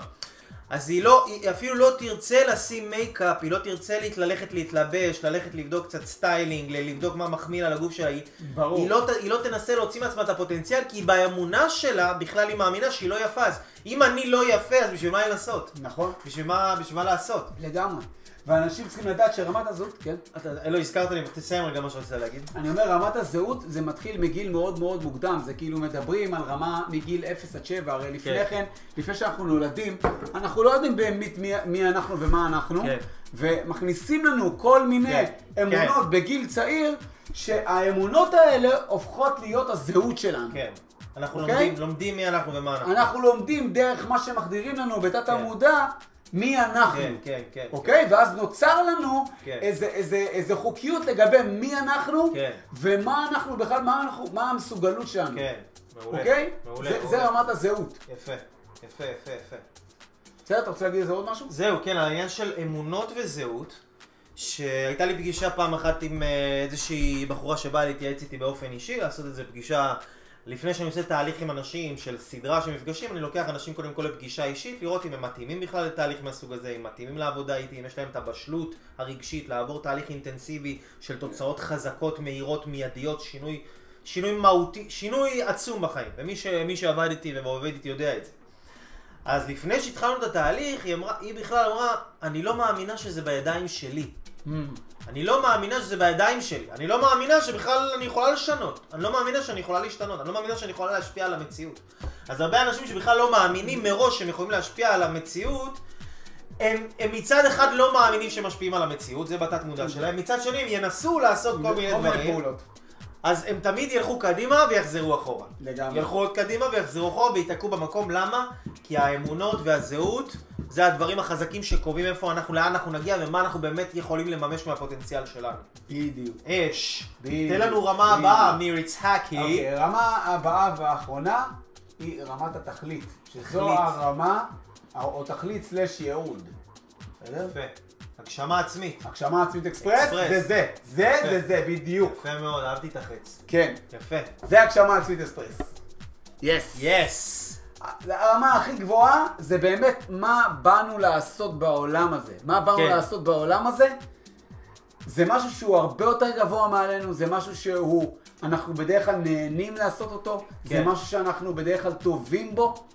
אז היא לא, היא אפילו לא תרצה לשים מייקאפ, היא לא תרצה להת- ללכת להתלבש, ללכת לבדוק קצת סטיילינג, לבדוק מה מחמיא לה לגוף שלה. היא, ברור. היא, לא, היא לא תנסה להוציא מעצמה את הפוטנציאל, כי באמונה שלה, בכלל היא מאמינה שהיא לא יפה. אז אם אני לא יפה, אז בשביל מה לנסות? נכון, בשביל מה, בשביל מה לעשות? לגמרי. ואנשים צריכים לדעת שרמת הזהות, כן. אתה, לא הזכרת לי, תסיים רגע מה שרצית להגיד. אני אומר, רמת הזהות זה מתחיל מגיל מאוד מאוד מוקדם, זה כאילו מדברים על רמה מגיל 0 עד 7, הרי לפני כן. כן, לפני שאנחנו נולדים, אנחנו לא יודעים באמת מי, מי אנחנו ומה אנחנו, כן. ומכניסים לנו כל מיני כן. אמונות בגיל צעיר, שהאמונות האלה הופכות להיות הזהות שלנו. כן. אנחנו אוקיי? לומדים, לומדים מי אנחנו ומה אנחנו. אנחנו לומדים דרך מה שמחדירים לנו בתת המודע, מי אנחנו. כן, כן, כן. אוקיי? ואז נוצר לנו כן. איזה, איזה, איזה חוקיות לגבי מי אנחנו, כן. ומה אנחנו בכלל, מה, אנחנו, מה המסוגלות שלנו. כן, מעולה. אוקיי? מעולה, זה, מעולה. זה רמת הזהות. יפה, יפה, יפה, יפה. בסדר, אתה רוצה להגיד על זה עוד משהו? זהו, כן, העניין של אמונות וזהות, שהייתה לי פגישה פעם אחת עם אה, איזושהי בחורה שבאה להתייעץ איתי באופן אישי, לעשות איזו פגישה לפני שאני עושה תהליך עם אנשים של סדרה של מפגשים, אני לוקח אנשים קודם כל לפגישה אישית, לראות אם הם מתאימים בכלל לתהליך מהסוג הזה, אם מתאימים לעבודה איתי, אם יש להם את הבשלות הרגשית לעבור תהליך אינטנסיבי של תוצאות חזקות, מהירות, מיידיות, שינוי, שינוי מהותי, שינוי עצום בחיים, ומי ש, שעבד איתי ועובד איתי יודע את זה. אז לפני שהתחלנו את התהליך, היא, אמרה, היא בכלל אמרה, אני לא מאמינה שזה בידיים שלי. אני לא מאמינה שזה בידיים שלי. אני לא מאמינה שבכלל אני יכולה לשנות. אני לא מאמינה שאני יכולה להשתנות. אני לא מאמינה שאני יכולה להשפיע על המציאות. אז הרבה אנשים שבכלל לא מאמינים מראש שהם יכולים להשפיע על המציאות, הם, הם מצד אחד לא מאמינים שהם משפיעים על המציאות, זה בתת מודע שלהם, מצד שני הם ינסו לעשות כל מיני דברים. אז הם תמיד ילכו קדימה ויחזרו אחורה. לגמרי. ילכו עוד קדימה ויחזרו אחורה וייתקעו במקום, למה? כי האמונות והזהות זה הדברים החזקים שקובעים איפה אנחנו, לאן אנחנו נגיע ומה אנחנו באמת יכולים לממש מהפוטנציאל שלנו. בדיוק. אש, בדיוק, תן לנו רמה בדיוק. הבאה, אמיר יצחקי. אוקיי, רמה הבאה והאחרונה היא רמת התכלית. שזו תכלית. הרמה, או תכלית slash ייעוד. בסדר? יפה. הגשמה עצמית. הגשמה עצמית אקספרס, אקספרס. זה זה. זה יפה. זה זה, בדיוק. יפה מאוד, אהבתי את החץ. כן. יפה. זה הגשמה עצמית אקספרס. yes. yes! הרמה הכי גבוהה זה באמת מה באנו לעשות בעולם הזה. מה באנו כן. לעשות בעולם הזה? זה משהו שהוא הרבה יותר גבוה מעלינו, זה משהו שהוא, אנחנו בדרך כלל נהנים לעשות אותו, זה כן. משהו שאנחנו בדרך כלל טובים בו,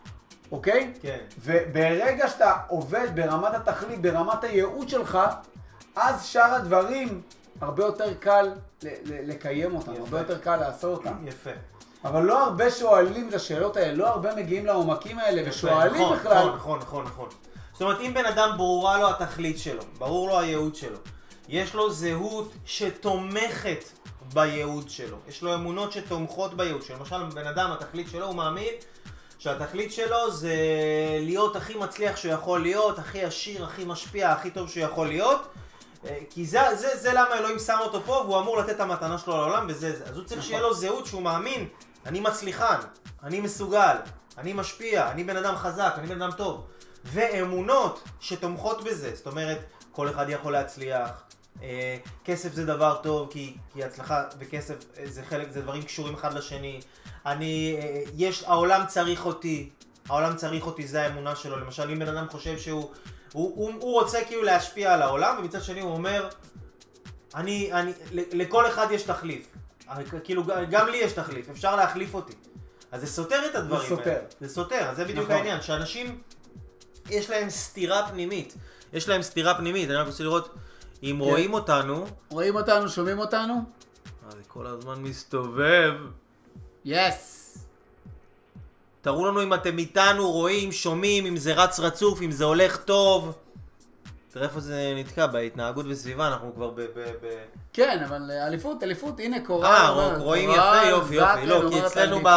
אוקיי? כן. וברגע שאתה עובד ברמת התכלית, ברמת הייעוד שלך, אז שאר הדברים הרבה יותר קל לקיים אותם, יפה. הרבה יותר קל לעשות אותם. יפה. אבל לא הרבה שואלים את השאלות האלה, לא הרבה מגיעים לעומקים האלה ושואלים נכון, בכלל. נכון, נכון, נכון, נכון. זאת אומרת, אם בן אדם ברורה לו התכלית שלו, ברור לו הייעוד שלו, יש לו זהות שתומכת בייעוד שלו, יש לו אמונות שתומכות בייעוד שלו. למשל, בן אדם, התכלית שלו, הוא מאמין שהתכלית שלו זה להיות הכי מצליח שהוא יכול להיות, הכי עשיר, הכי משפיע, הכי טוב שהוא יכול להיות. אה, כי זה, זה, זה למה אלוהים שם אותו פה, והוא אמור לתת את המתנה שלו לעולם, וזה זה. אז הוא צריך שיהיה לו זהות שהוא מאמין, אני מצליחן, אני מסוגל, אני משפיע, אני בן אדם חזק, אני בן אדם טוב. ואמונות שתומכות בזה, זאת אומרת, כל אחד יכול להצליח. אה, כסף זה דבר טוב, כי, כי הצלחה וכסף אה, זה חלק, זה דברים קשורים אחד לשני. אני, אה, יש, העולם צריך אותי, העולם צריך אותי, זה האמונה שלו. למשל, אם בן אדם חושב שהוא, הוא, הוא, הוא רוצה כאילו להשפיע על העולם, ומצד שני הוא אומר, אני, אני, לכל אחד יש תחליף. אה, כאילו, גם לי יש תחליף, אפשר להחליף אותי. אז זה סותר את הדברים סותר. האלה. זה סותר, אז זה בדיוק נכון. העניין, שאנשים, יש להם סתירה פנימית. יש להם סתירה פנימית, אני רק רוצה לראות אם כן. רואים אותנו. רואים אותנו, שומעים אותנו? אה, זה כל הזמן מסתובב. יס. תראו לנו אם אתם איתנו, רואים, שומעים, אם זה רץ רצוף, אם זה הולך טוב. תראה איפה זה נתקע, בהתנהגות וסביבה, אנחנו כבר ב... ב, ב... כן, אבל אה, אליפות, אליפות, הנה קורל. אה, רואים קורל יפה, יופי, יופי. לא, כי אצלנו ב...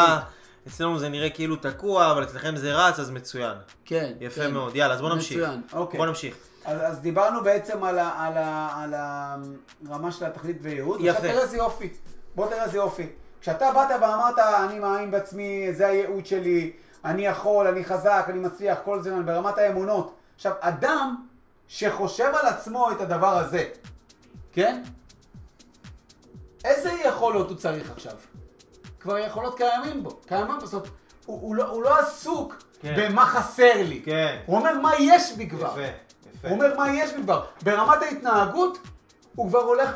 אצלנו זה נראה כאילו תקוע, אבל אצלכם זה רץ, אז מצוין. כן. יפה כן. מאוד. יאללה, אז בוא נמשיך. מצוין, אוקיי. בוא נמשיך. אז, אז דיברנו בעצם על, ה, על, ה, על הרמה של התכלית וייעוד. יפה. עכשיו תראה איזה יופי. בוא תראה איזה יופי. כשאתה באת ואמרת, אני מאמין בעצמי, זה הייעוד שלי, אני יכול, אני חזק, אני מצליח, כל זה ברמת האמונות. עכשיו, אדם שחושב על עצמו את הדבר הזה, כן? איזה יכולות הוא צריך עכשיו? כבר יכולות קיימים בו, קיימים בסוף. הוא, הוא, לא, הוא לא עסוק כן. במה חסר לי. כן. הוא אומר מה יש בי כבר. יפה, יפה. הוא אומר מה יש בי כבר. ברמת ההתנהגות, הוא כבר הולך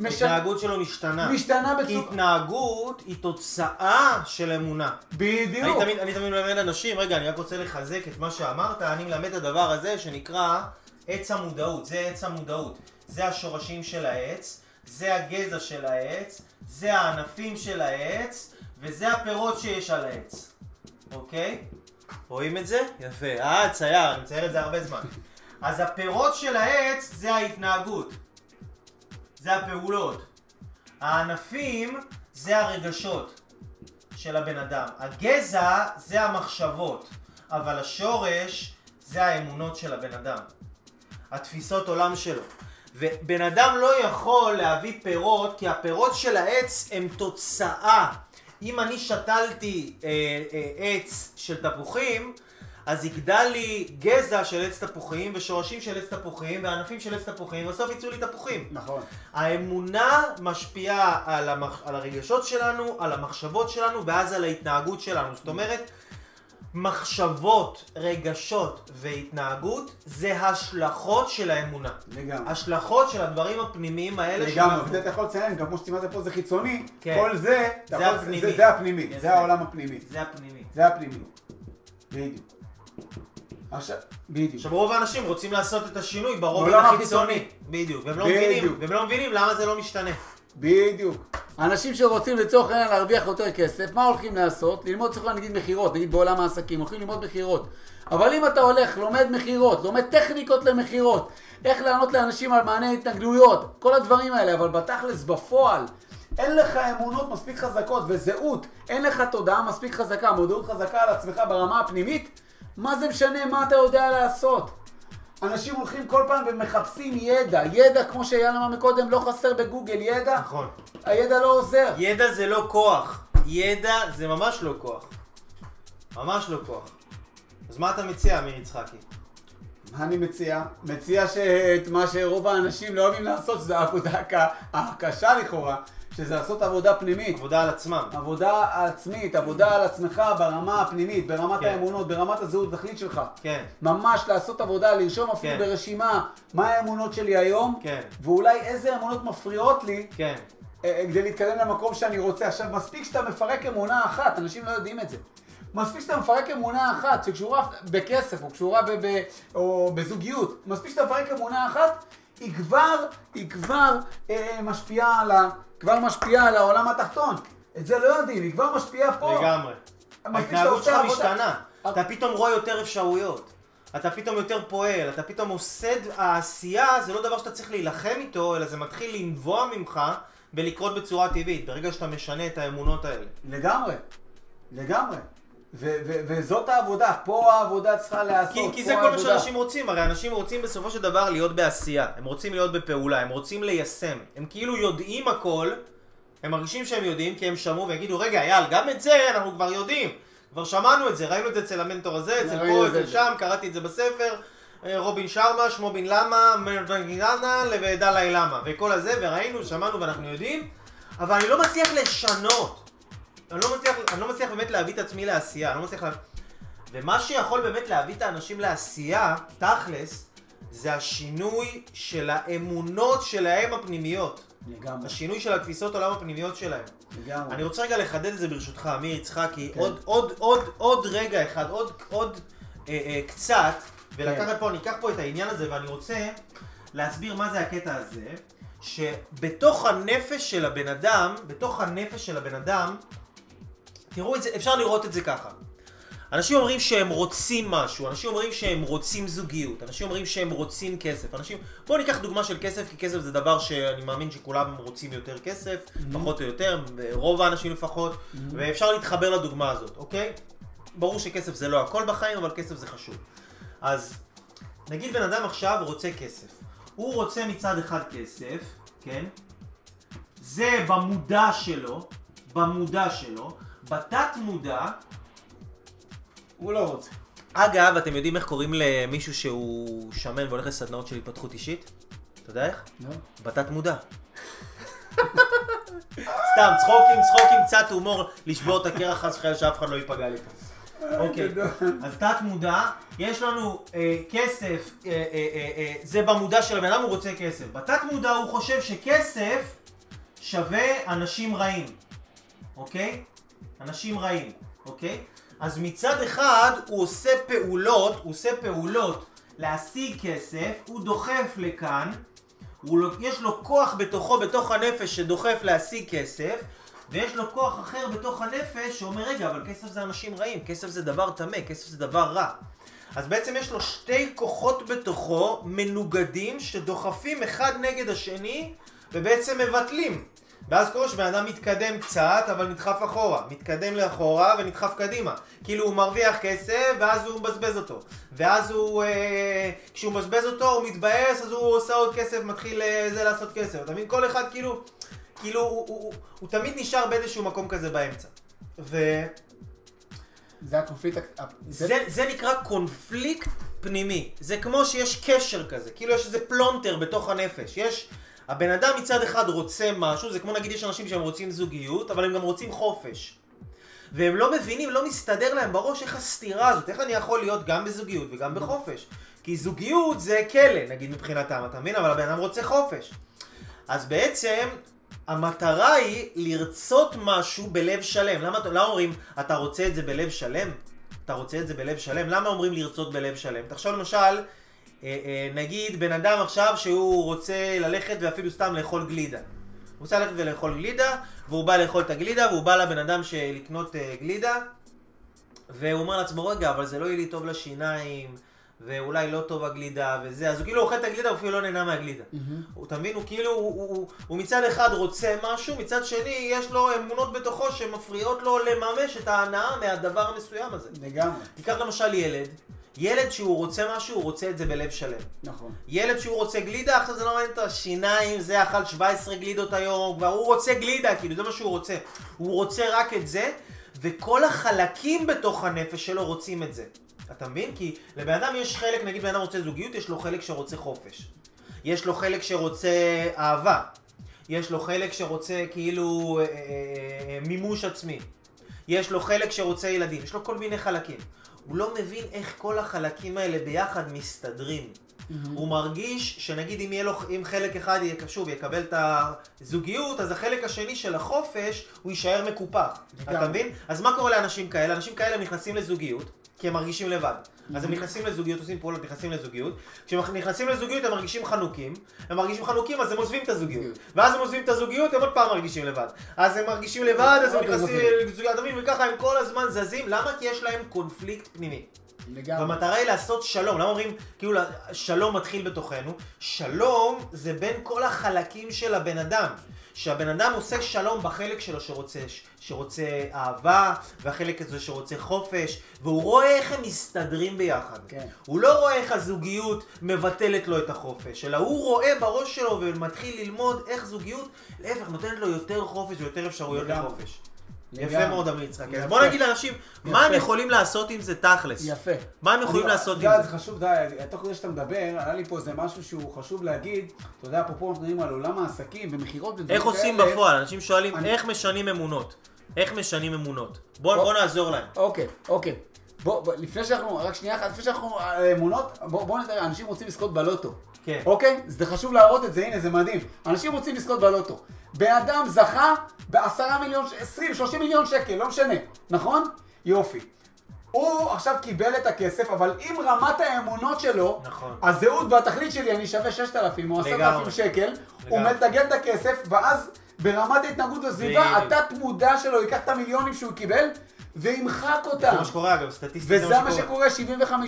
ומשנה. ההתנהגות שלו משתנה. משתנה בצורה... התנהגות היא תוצאה של אמונה. אני בדיוק. תמיד, אני תמיד מלמד אנשים, רגע, אני רק רוצה לחזק את מה שאמרת, אני מלמד את הדבר הזה שנקרא עץ המודעות. זה עץ המודעות. זה השורשים של העץ, זה הגזע של העץ, זה הענפים של העץ, וזה הפירות שיש על העץ. אוקיי? רואים את זה? יפה. אה, צייר, אני מצייר את זה הרבה זמן. אז הפירות של העץ זה ההתנהגות. זה הפעולות. הענפים זה הרגשות של הבן אדם. הגזע זה המחשבות, אבל השורש זה האמונות של הבן אדם. התפיסות עולם שלו. ובן אדם לא יכול להביא פירות, כי הפירות של העץ הם תוצאה. אם אני שתלתי אה, אה, עץ של תפוחים, אז יגדל לי גזע של עץ תפוחים, ושורשים של עץ תפוחים, וענפים של עץ תפוחים, ובסוף יצאו לי תפוחים. נכון. האמונה משפיעה על, המח... על הרגשות שלנו, על המחשבות שלנו, ואז על ההתנהגות שלנו. זאת אומרת, מחשבות, רגשות והתנהגות זה השלכות של האמונה. לגמרי. השלכות של הדברים הפנימיים האלה לגמרי, שאנחנו- וזה אתה יכול לציין, גם כמו שצימדת פה זה חיצוני, כן. כל זה, זה יכול- הפנימי. זה- זה הפנימי, יפה. זה העולם הפנימי. זה הפנימי. זה הפנימי. בדיוק. עכשיו, בדיוק. עכשיו רוב האנשים רוצים לעשות את השינוי ברובד החיצוני. בדיוק. והם לא בדיוק. מבינים, והם לא מבינים למה זה לא משתנה. בדיוק. אנשים שרוצים לצורך העניין להרוויח יותר כסף, מה הולכים לעשות? ללמוד צריך נגיד מכירות, נגיד בעולם העסקים, הולכים ללמוד מכירות. אבל אם אתה הולך, לומד מכירות, לומד טכניקות למכירות, איך לענות לאנשים על מענה התנגדויות, כל הדברים האלה, אבל בתכלס, בפועל, אין לך אמונות מספיק חזקות וזהות, אין לך תודעה מספיק חזקה, מודעות חזקה על עצמך ברמה הפנימית, מה זה משנה מה אתה יודע לעשות? אנשים הולכים כל פעם ומחפשים ידע, ידע כמו שאייל אמר מקודם, לא חסר בגוגל ידע, נכון. הידע לא עוזר. ידע זה לא כוח. ידע זה ממש לא כוח. ממש לא כוח. אז מה אתה מציע, אמיר יצחקי? מה אני מציע? מציע שאת מה שרוב האנשים לא אוהבים לעשות, שזה העבודה הק- הקשה לכאורה, שזה לעשות עבודה פנימית. עבודה על עצמם. עבודה עצמית, עבודה על עצמך ברמה הפנימית, ברמת כן. האמונות, ברמת הזהות התכלית שלך. כן, ממש לעשות עבודה, לרשום אפילו כן. ברשימה מה האמונות שלי היום, כן, ואולי איזה אמונות מפריעות לי כן. אה, כדי להתקדם למקום שאני רוצה. עכשיו, מספיק שאתה מפרק אמונה אחת, אנשים לא יודעים את זה. מספיק שאתה מפרק אמונה אחת שקשורה בכסף, או קשורה ב- ב- או בזוגיות, מספיק שאתה מפרק אמונה אחת, היא כבר, היא כבר אה, משפיעה על ה... כבר משפיעה על העולם התחתון. את זה לא יודעים, היא כבר משפיעה פה. לגמרי. ההתנהגות שלך. משתנה. אתה פתאום רואה יותר אפשרויות. אתה פתאום יותר פועל, אתה פתאום עושה, העשייה זה לא דבר שאתה צריך להילחם איתו, אלא זה מתחיל לנבוע ממך ולקרות בצורה טבעית, ברגע שאתה משנה את האמונות האלה. לגמרי, לגמרי. וזאת העבודה, פה העבודה צריכה להיעשות. כי, כי זה כל מה. שאנשים רוצים, הרי אנשים רוצים בסופו של דבר להיות בעשייה, הם רוצים להיות בפעולה, הם רוצים ליישם, הם כאילו יודעים הכל, הם מרגישים שהם יודעים כי הם שמעו ויגידו רגע אייל גם את זה אנחנו כבר יודעים, כבר שמענו את זה, ראינו את זה אצל המנטור הזה, אצל פה. אצל שם, קראתי את זה בספר, אה, רובין שרמה, שמו בן למה, מרדנגיננה ודלי למה, וכל הזה, וראינו, שמענו ואנחנו יודעים, אבל אני לא מצליח לשנות, אני לא מצליח, אני לא מצליח באמת להביא את עצמי לעשייה, אני לא מצליח לה... ומה שיכול באמת להביא את האנשים לעשייה, תכלס, זה השינוי של האמונות שלהם הפנימיות. לגמרי, השינוי של התפיסות עולם הפנימיות שלהם. לגמרי. אני רוצה רגע לחדד את זה ברשותך, אמיר יצחקי, כן. עוד, עוד, עוד, עוד רגע אחד, עוד, עוד אה, אה, קצת, ולקחת כן. פה, אני אקח פה את העניין הזה, ואני רוצה להסביר מה זה הקטע הזה, שבתוך הנפש של הבן אדם, בתוך הנפש של הבן אדם, תראו את זה, אפשר לראות את זה ככה. אנשים אומרים שהם רוצים משהו, אנשים אומרים שהם רוצים זוגיות, אנשים אומרים שהם רוצים כסף, אנשים... בואו ניקח דוגמה של כסף, כי כסף זה דבר שאני מאמין שכולם רוצים יותר כסף, פחות או יותר, רוב האנשים לפחות, ואפשר להתחבר לדוגמה הזאת, אוקיי? ברור שכסף זה לא הכל בחיים, אבל כסף זה חשוב. אז נגיד בן אדם עכשיו רוצה כסף. הוא רוצה מצד אחד כסף, כן? זה במודע שלו, במודע שלו, בתת מודע, הוא לא רוצה. אגב, אתם יודעים איך קוראים למישהו שהוא שמן והולך לסדנאות של התפתחות אישית? אתה יודע איך? לא? בתת מודע. סתם, צחוקים, צחוקים, קצת הומור, לשבור את הקרח חס וחלילה שאף אחד לא ייפגע לי פה. אוקיי, גדול. אז תת מודע, יש לנו אה, כסף, אה, אה, אה, אה, זה במודע של הבן אדם, הוא רוצה כסף. בתת מודע הוא חושב שכסף שווה אנשים רעים, אוקיי? אנשים רעים, אוקיי? אז מצד אחד הוא עושה פעולות, הוא עושה פעולות להשיג כסף, הוא דוחף לכאן, הוא, לא- יש לו כוח בתוכו, בתוך הנפש שדוחף להשיג כסף, ויש לו כוח אחר בתוך הנפש שאומר, רגע, אבל כסף זה אנשים רעים, כסף זה דבר טמא, כסף זה דבר רע. אז בעצם יש לו שתי כוחות בתוכו, מנוגדים, שדוחפים אחד נגד השני, ובעצם מבטלים. ואז קורה שבן אדם מתקדם קצת, אבל נדחף אחורה. מתקדם לאחורה ונדחף קדימה. כאילו הוא מרוויח כסף, ואז הוא מבזבז אותו. ואז הוא, אה, כשהוא מבזבז אותו, הוא מתבאס, אז הוא עושה עוד כסף, מתחיל אה, זה לעשות כסף. אתה מבין? כל אחד כאילו, כאילו, הוא, הוא, הוא, הוא תמיד נשאר באיזשהו מקום כזה באמצע. ו... זה הקונפליקט, זה- זה, זה נקרא קונפליקט פנימי. זה כמו שיש קשר כזה, כאילו יש איזה פלונטר בתוך הנפש. יש... הבן אדם מצד אחד רוצה משהו, זה כמו נגיד יש אנשים שהם רוצים זוגיות, אבל הם גם רוצים חופש. והם לא מבינים, לא מסתדר להם בראש איך הסתירה הזאת, איך אני יכול להיות גם בזוגיות וגם בחופש. כי זוגיות זה כלא, נגיד מבחינתם, אתה מבין? אבל הבן אדם רוצה חופש. אז בעצם, המטרה היא לרצות משהו בלב שלם. למה, למה אומרים, אתה רוצה את זה בלב שלם? אתה רוצה את זה בלב שלם? למה אומרים לרצות בלב שלם? תחשוב למשל, נגיד בן אדם עכשיו שהוא רוצה ללכת ואפילו סתם לאכול גלידה. הוא רוצה ללכת ולאכול גלידה, והוא בא לאכול את הגלידה, והוא בא לבן אדם לקנות אה, גלידה, והוא אומר לעצמו, רגע, אבל זה לא יהיה לי טוב לשיניים, ואולי לא טוב הגלידה וזה, אז הוא כאילו אוכל את הגלידה, הוא אפילו לא נהנה מהגלידה. הוא, אתה מבין? הוא כאילו, הוא, הוא, הוא, הוא מצד אחד רוצה משהו, מצד שני יש לו אמונות בתוכו שמפריעות לו לממש את ההנאה מהדבר המסוים הזה. לגמרי, תיקח למשל ילד, ילד שהוא רוצה משהו, הוא רוצה את זה בלב שלם. נכון. ילד שהוא רוצה גלידה, עכשיו זה לא מעניין אותו, השיניים, זה אכל 17 גלידות היום, כבר הוא רוצה גלידה, כאילו זה מה שהוא רוצה. הוא רוצה רק את זה, וכל החלקים בתוך הנפש שלו רוצים את זה. אתה מבין? כי לבן אדם יש חלק, נגיד בן אדם רוצה זוגיות, יש לו חלק שרוצה חופש. יש לו חלק שרוצה אהבה. יש לו חלק שרוצה כאילו אה, אה, אה, מימוש עצמי. יש לו חלק שרוצה ילדים, יש לו כל מיני חלקים. הוא לא מבין איך כל החלקים האלה ביחד מסתדרים. הוא מרגיש שנגיד אם יהיה לו, אם חלק אחד יהיה שוב יקבל את הזוגיות, אז החלק השני של החופש, הוא יישאר מקופח. אתה מבין? אז מה קורה לאנשים כאלה? אנשים כאלה נכנסים לזוגיות, כי הם מרגישים לבד. אז הם נכנסים לזוגיות, עושים פעולות, נכנסים לזוגיות. כשהם נכנסים לזוגיות הם מרגישים חנוקים. הם מרגישים חנוקים אז הם עוזבים את הזוגיות. זוגיות. ואז הם עוזבים את הזוגיות, הם עוד פעם מרגישים לבד. אז הם מרגישים לבד, אז הם פעם נכנסים עוזבים. לזוגיות המין, וככה הם כל הזמן זזים. למה? כי יש להם קונפליקט פנימי. לגמרי. והמטרה היא לעשות שלום. למה אומרים, כאילו, שלום מתחיל בתוכנו? שלום זה בין כל החלקים של הבן אדם. שהבן אדם עושה שלום בחלק שלו שרוצה, שרוצה אהבה, והחלק הזה שרוצה חופש, והוא רואה איך הם מסתדרים ביחד. כן. הוא לא רואה איך הזוגיות מבטלת לו את החופש, אלא הוא רואה בראש שלו ומתחיל ללמוד איך זוגיות, להפך, נותנת לו יותר חופש ויותר אפשרויות. לחופש. יפה מאוד אמיר יצחק. אז. בוא נגיד לאנשים, מה הם. יכולים לעשות עם זה תכלס? יפה. מה הם יכולים לעשות עם זה זה? חשוב, די, תוך כדי שאתה מדבר, עלה לי פה איזה משהו שהוא חשוב להגיד, אתה יודע, אפרופו אנחנו מדברים על עולם העסקים ומכירות ודברים איך עושים כאלה. בפועל? אנשים שואלים, איך משנים אמונות? איך משנים אמונות? בוא בוא- בוא נעזור להם. אוקיי, אוקיי. בוא, בוא, לפני שאנחנו, רק שנייה אחת, לפני שאנחנו על אמונות, בוא, בוא נתאר, אנשים רוצים לזכות בלוטו. כן. אוקיי? זה חשוב להראות את זה, הנה, זה מדהים. אנשים רוצים לזכות בלוטו. בן אדם זכה בעשרה מיליון, עשרים, שלושים מיליון שקל, לא משנה, נכון? יופי. הוא עכשיו קיבל את הכסף, אבל אם רמת האמונות שלו, נכון. הזהות והתכלית שלי, אני שווה 6,000 או 10,000 לגמרי. שקל, הוא לגמרי. מתגל את הכסף, ואז ברמת ההתנהגות בדיוק. התת מודע שלו ייקח את המיליונים שהוא קיבל, וימחק אותם. זה מה שקורה אגב, סטטיסטית וזה מה שקורה,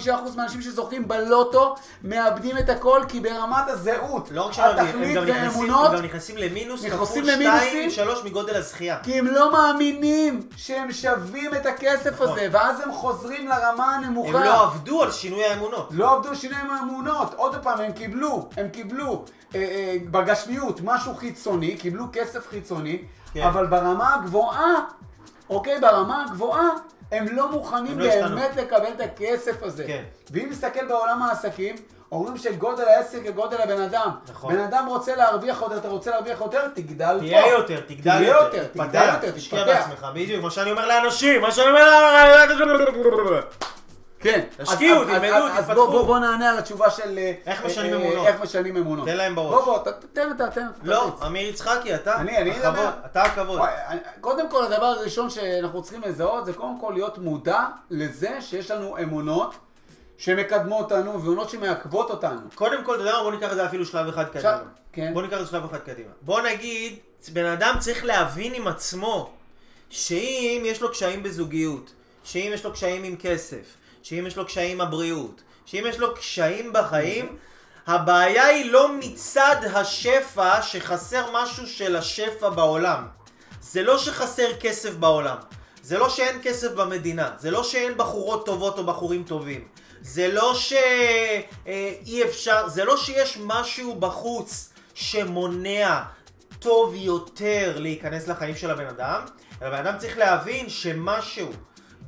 75% מהאנשים שזוכים בלוטו מאבדים את הכל כי ברמת הזהות, לא רק התכלית והאמונות, הם גם נכנסים למינוס נכנסים למינוסים. 2, 3 מגודל הזכייה. כי הם לא מאמינים שהם שווים את הכסף נכון. הזה, ואז הם חוזרים לרמה הם הנמוכה. לא עבדו על שינוי האמונות. לא עבדו שינוי האמונות, עוד פעם, הם קיבלו, הם קיבלו אה, אה, בגשמיות משהו חיצוני, קיבלו כסף חיצוני, כן. אבל ברמה הגבוהה, אוקיי, ברמה הגבוהה, הם לא מוכנים הם לא השתנו. באמת לקבל את הכסף הזה. כן. ואם נסתכל בעולם העסקים, אומרים שגודל העסק כגודל הבן אדם. נכון. בן אדם רוצה להרוויח יותר, אתה רוצה להרוויח יותר, תגדל פה. תהיה יותר, תגדל תהיה יותר, יותר, תגדל יותר, תשקיע. בעצמך, בדיוק, מה שאני אומר לאנשים, מה שאני אומר לאנשים. כן. תשקיעו, אז- אז- תלמדו, אז- אז תתפתחו. בוא- בוא בוא נענה על התשובה של... איך אה, משנים אה, אמונות. איך משנים אמונות. תן להם בראש. בוא, בוא, תן אתה, תן אתה. לא. אמיר יצחקי, אתה. אני- אני אדבר. אתה הכבוד. קודם כל, הדבר הראשון שאנחנו צריכים לזהות זה קודם כל להיות מודע לזה שיש לנו אמונות שמקדמות אותנו ואמונות שמעכבות אותנו. קודם כל, אתה יודע מה? בוא ניקח את זה אפילו שלב אחד קדימה. כן. בוא ניקח את זה שלב אחד קדימה. בוא נגיד, בן אדם צריך להבין עם עצמו, שאם יש לו קשיים בזוגיות, שאם יש לו קשיים עם כסף, שאם יש לו קשיים הבריאות, שאם יש לו קשיים בחיים, הבעיה היא לא מצד השפע שחסר משהו של השפע בעולם. זה לא שחסר כסף בעולם. זה לא שאין כסף במדינה. זה לא שאין בחורות טובות או בחורים טובים. זה לא שאי אפשר, זה לא שיש משהו בחוץ שמונע טוב יותר להיכנס לחיים של הבן אדם, אלא הבן אדם צריך להבין שמשהו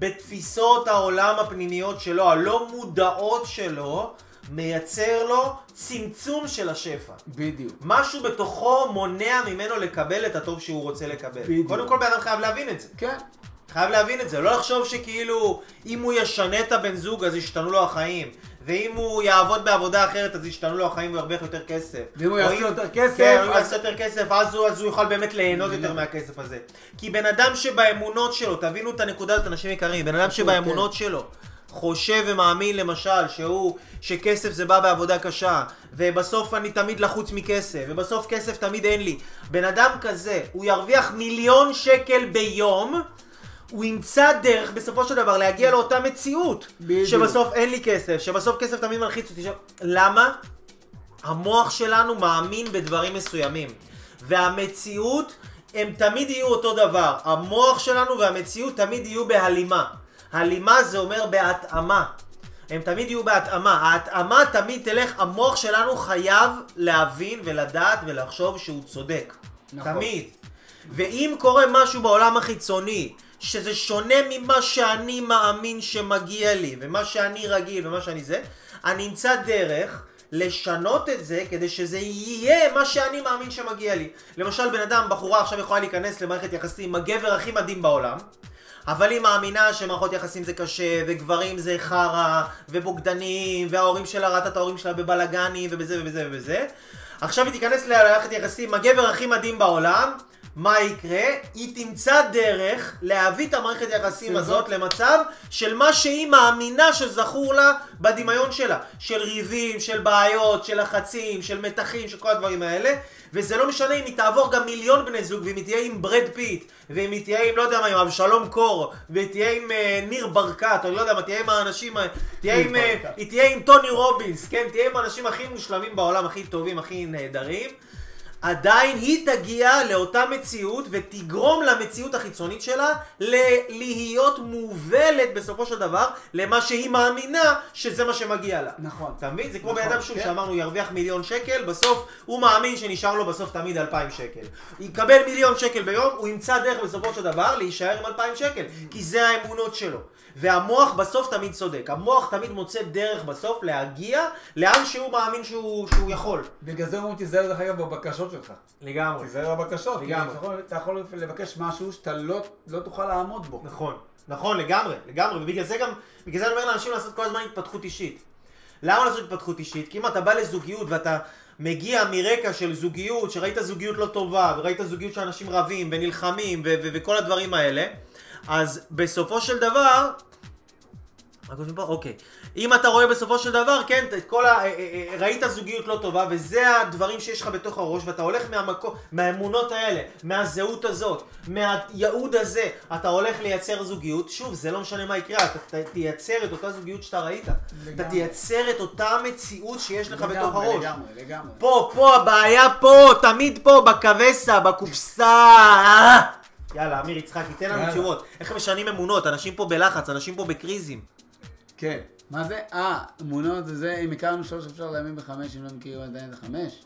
בתפיסות העולם הפנימיות שלו, הלא מודעות שלו, מייצר לו צמצום של השפע. בדיוק. משהו בתוכו מונע ממנו לקבל את הטוב שהוא רוצה לקבל. בדיוק. קודם כל בן אדם חייב להבין את זה. כן. חייב להבין את זה, לא לחשוב שכאילו אם הוא ישנה את הבן זוג אז ישתנו לו החיים ואם הוא יעבוד בעבודה אחרת אז ישתנו לו החיים והוא ירוויח יותר כסף. ואם הוא יעשה יותר כסף, כן, אם הוא יעשה יותר כסף אז הוא, אז הוא יוכל באמת ליהנות יותר מהכסף הזה. כי בן אדם שבאמונות שלו, תבינו את הנקודה הזאת אנשים יקרים, בן אדם שבאמונות שלו חושב ומאמין למשל שהוא, שכסף זה בא בעבודה קשה ובסוף אני תמיד לחוץ מכסף ובסוף כסף תמיד אין לי. בן אדם כזה, הוא ירוויח מיליון שקל ביום הוא ימצא דרך בסופו של דבר להגיע לאותה מציאות. בדיוק. שבסוף אין לי כסף, שבסוף כסף תמיד מלחיץ אותי. למה? המוח שלנו מאמין בדברים מסוימים. והמציאות, הם תמיד יהיו אותו דבר. המוח שלנו והמציאות תמיד יהיו בהלימה. הלימה זה אומר בהתאמה. הם תמיד יהיו בהתאמה. ההתאמה תמיד תלך, המוח שלנו חייב להבין ולדעת ולחשוב שהוא צודק. נכון. תמיד. ואם קורה משהו בעולם החיצוני, שזה שונה ממה שאני מאמין שמגיע לי, ומה שאני רגיל, ומה שאני זה, אני אמצא דרך לשנות את זה כדי שזה יהיה מה שאני מאמין שמגיע לי. למשל, בן אדם, בחורה עכשיו יכולה להיכנס למערכת יחסים עם הגבר הכי מדהים בעולם, אבל היא מאמינה שמערכות יחסים זה קשה, וגברים זה חרא, ובוגדנים, וההורים שלה ראתה את ההורים שלה בבלאגנים, ובזה ובזה ובזה. עכשיו היא תיכנס למערכת יחסים עם הגבר הכי מדהים בעולם, מה יקרה? היא תמצא דרך להביא את המערכת יחסים של הזאת זאת. למצב של מה שהיא מאמינה שזכור לה בדמיון שלה. של ריבים, של בעיות, של לחצים, של מתחים, של כל הדברים האלה. וזה לא משנה אם היא תעבור גם מיליון בני זוג, ואם היא תהיה עם ברד פיט, ואם היא תהיה עם, לא יודע מה, עם אבשלום קור, והיא תהיה עם אה, ניר ברקת, או לא יודע מה, תהיה עם האנשים, תהיה עם, ברקת. היא תהיה עם טוני רובינס, כן? תהיה עם האנשים הכי מושלמים בעולם, הכי טובים, הכי נהדרים. עדיין היא תגיע לאותה מציאות ותגרום למציאות החיצונית שלה ל- להיות מובלת בסופו של דבר למה שהיא מאמינה שזה מה שמגיע לה. נכון. אתה מבין? זה כמו נכון, בן אדם שוב כן. שאמרנו ירוויח מיליון שקל, בסוף הוא מאמין שנשאר לו בסוף תמיד אלפיים שקל. יקבל מיליון שקל ביום, הוא ימצא דרך בסופו של דבר להישאר עם אלפיים שקל, כי זה האמונות שלו. והמוח בסוף תמיד צודק. המוח תמיד מוצא דרך בסוף להגיע לאן שהוא מאמין שהוא, שהוא יכול. בגלל זה אומרים תיזהר דרך אגב בבקשות שלך. לגמרי. תיזהר בבקשות. כי לגמרי. אתה יכול- אתה יכול לבקש משהו שאתה לא לא תוכל לעמוד בו. נכון, נכון, לגמרי, לגמרי, ובגלל זה גם, בגלל זה אני אומר לאנשים לעשות כל הזמן התפתחות אישית. למה לעשות התפתחות אישית? כי אם אתה בא לזוגיות ואתה מגיע מרקע של זוגיות, שראית זוגיות לא טובה, וראית זוגיות שאנשים רבים ונלחמים ו- ו- וכל הדברים האלה, אז בסופו של דבר... מה כותבים פה? אוקיי. אם אתה רואה בסופו של דבר, כן, את כל ה... אה, אה, אה, ראית זוגיות לא טובה, וזה הדברים שיש לך בתוך הראש, ואתה הולך מהמקום, מהאמונות האלה, מהזהות הזאת, מהייעוד הזה, אתה הולך לייצר זוגיות, שוב, זה לא משנה מה יקרה, אתה תייצר את אותה זוגיות שאתה ראית. אתה לגמרי. תייצר את אותה מציאות שיש לך בתוך לגמרי, הראש. לגמרי, לגמרי. פה, פה, הבעיה פה, תמיד פה, בקווסה, בקופסה. יאללה, אמיר יצחקי, תן לנו. תשובות. איך משנים אמונות? אנשים פה בלחץ, אנשים פה בקריזים. כן. מה זה? אה, אמונות זה זה, אם הכרנו שלוש אפשר להאמין בחמש, אם לא מכירים עדיין זה חמש.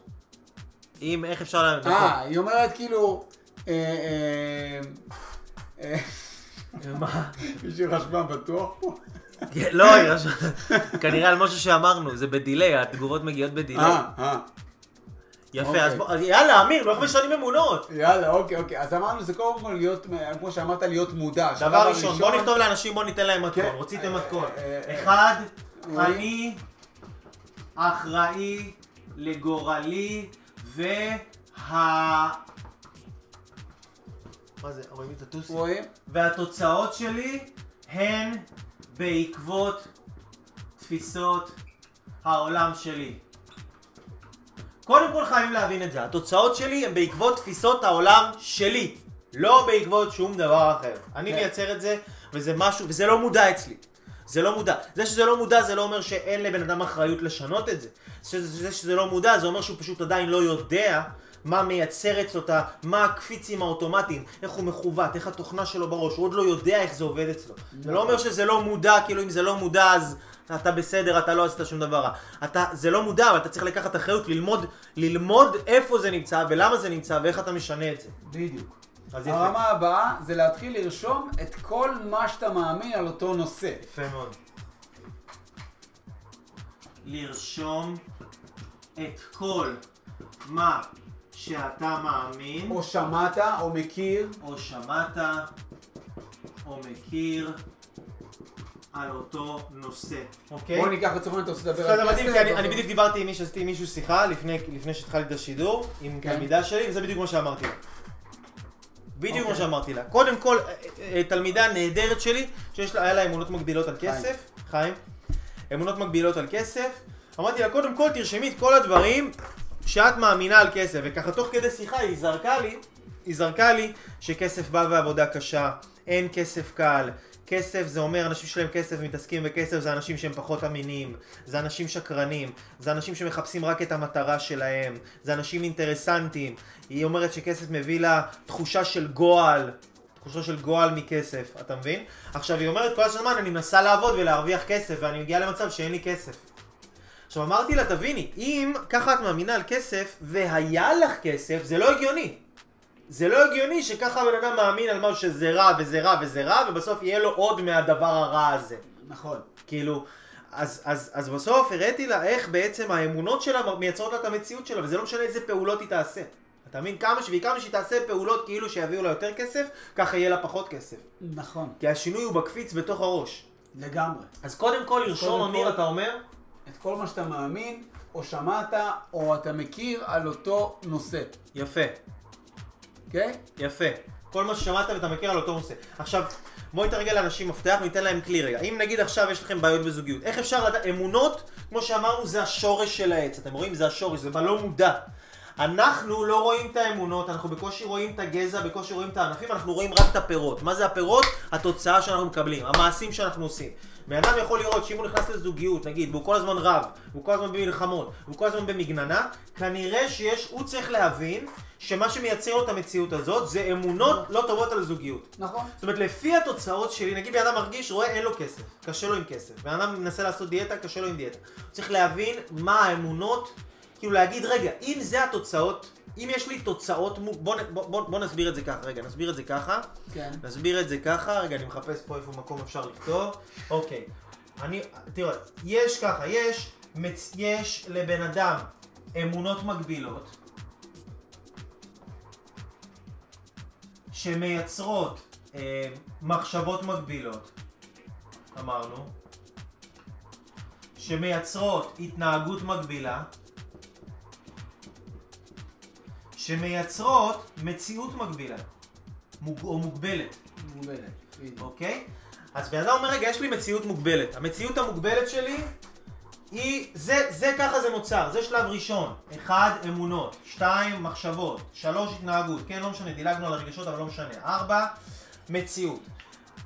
אם, איך אפשר לה... נכון. אה, היא אומרת כאילו... אה, אה, אה, מה? מישהו רשמה בטוח פה? לא, כנראה על משהו שאמרנו, זה בדיליי, התגובות מגיעות בדיליי. אה, אה. יפה, אוקיי. אז בוא, יאללה, אמיר, לא משנים אמונות. יאללה, אוקיי, אוקיי. אז אמרנו, זה קודם כל להיות, כמו שאמרת, להיות מודע. דבר ראשון, בוא נכתוב לאנשים, בוא ניתן להם מתכון. כן. רציתם אה, מתכון. אה, אה, אחד, אה, אני אחראי לגורלי וה... מה זה, רואים את הטוסי? רואים? והתוצאות שלי הן בעקבות תפיסות העולם שלי. קודם כל חייבים להבין את זה, התוצאות שלי הן בעקבות תפיסות העולם שלי, לא בעקבות שום דבר אחר. אני כן. מייצר את זה, וזה משהו, וזה לא מודע אצלי. זה לא מודע. זה שזה לא מודע זה לא אומר שאין לבן אדם אחריות לשנות את זה. זה, זה שזה לא מודע זה אומר שהוא פשוט עדיין לא יודע מה מייצר אצלו את ה... מה הקפיצים האוטומטיים, איך הוא מכוות, איך התוכנה שלו בראש, הוא עוד לא יודע איך זה עובד אצלו. זה לא אומר שזה לא מודע, כאילו אם זה לא מודע אז אתה בסדר, אתה לא עשית שום דבר רע. אתה, זה לא מודע, אבל אתה צריך לקחת אחריות, ללמוד, ללמוד איפה זה נמצא ולמה זה נמצא ואיך אתה משנה את זה. בדיוק. אז יפה. הרמה הבאה זה להתחיל לרשום את כל מה שאתה מאמין על אותו נושא. יפה מאוד. לרשום את כל מה שאתה מאמין, או שמעת, או מכיר. או שמעת, או מכיר על אותו נושא. אוקיי? בוא ניקח לצורך העניין, אתה רוצה לדבר על כסף, אני בדיוק דיברתי עם מישהו, עשיתי עם מישהו שיחה לפני, שהתחלתי את השידור, עם כן. תלמידה שלי, וזה בדיוק מה שאמרתי לה. בדיוק מה אוקיי. שאמרתי לה. קודם כל, אה, אה, תלמידה נהדרת שלי, שיש לה, היה לה אמונות מגבילות על כסף, חיים, אמונות מגבילות על כסף. אמרתי לה, קודם כל תרשמי את כל הדברים שאת מאמינה על כסף, וככה תוך כדי שיחה היא זרקה לי, היא זרקה לי שכסף בא בעבודה קשה, אין כסף קל, כסף זה אומר אנשים שלהם כסף מתעסקים בכסף זה אנשים שהם פחות אמינים, זה אנשים שקרנים, זה אנשים שמחפשים רק את המטרה שלהם, זה אנשים אינטרסנטים, היא אומרת שכסף מביא לה תחושה של גועל, תחושה של גועל מכסף, אתה מבין? עכשיו היא אומרת כל הזמן אני מנסה לעבוד ולהרוויח כסף ואני מגיעה למצב שאין לי כסף. עכשיו אמרתי לה, תביני, אם ככה את מאמינה על כסף, והיה לך כסף, זה לא הגיוני. זה לא הגיוני שככה הבן אדם מאמין על משהו שזה רע וזה רע וזה רע, ובסוף יהיה לו עוד מהדבר הרע הזה. נכון. כאילו, אז, אז, אז בסוף הראיתי לה איך בעצם האמונות שלה מייצרות לה את המציאות שלה, וזה לא משנה איזה פעולות היא תעשה. אתה מבין? כמה ש... בעיקר שהיא תעשה פעולות כאילו שיביאו לה יותר כסף, ככה יהיה לה פחות כסף. נכון. כי השינוי הוא בקפיץ בתוך הראש. לגמרי. אז קודם כל לרשום, אמיר, כל- אתה אומר? את כל מה שאתה מאמין, או שמעת, או אתה מכיר על אותו נושא. יפה. כן? יפה. כל מה ששמעת ואתה מכיר על אותו נושא. עכשיו, בואו נתרגל לאנשים מפתח וניתן להם כלי רגע. אם נגיד עכשיו יש לכם בעיות בזוגיות, איך אפשר לדעת, אמונות, כמו שאמרנו, זה השורש של העץ. אתם רואים? זה השורש, זה בלא מודע. אנחנו לא רואים את האמונות, אנחנו בקושי רואים את הגזע, בקושי רואים את הענפים, אנחנו רואים רק את הפירות. מה זה הפירות? התוצאה שאנחנו מקבלים, המעשים שאנחנו עושים. בן אדם יכול לראות שאם הוא נכנס לזוגיות, נגיד, והוא כל הזמן רב, והוא כל הזמן במלחמות, והוא כל הזמן במגננה, כנראה שיש, הוא צריך להבין שמה שמייצר לו את המציאות הזאת זה אמונות לא טובות על זוגיות. נכון. זאת אומרת, לפי התוצאות שלי, נגיד בן אדם מרגיש, רואה, אין לו כסף, קשה לו עם כסף. בן אדם מנסה לעשות דיאטה, קשה לו עם דיאטה. הוא צריך להבין מה האמונות, כאילו להגיד, רגע, אם זה התוצאות, אם יש לי תוצאות, בוא, בוא, בוא, בוא נסביר את זה ככה, רגע, נסביר את זה ככה. כן. נסביר את זה ככה, רגע, אני מחפש פה איפה מקום אפשר לכתוב. אוקיי, אני, תראה, יש ככה, יש, מצ, יש לבן אדם אמונות מגבילות, שמייצרות אה, מחשבות מגבילות, אמרנו, שמייצרות התנהגות מגבילה, שמייצרות מציאות מגבילה, מוג, או מוגבלת. מוגבלת. בדיוק. אוקיי? אז בן אדם אומר, רגע, יש לי מציאות מוגבלת. המציאות המוגבלת שלי היא, זה, זה ככה זה נוצר, זה שלב ראשון. אחד, אמונות. שתיים, מחשבות. שלוש, התנהגות. כן, לא משנה, דילגנו על הרגשות, אבל לא משנה. ארבע, מציאות.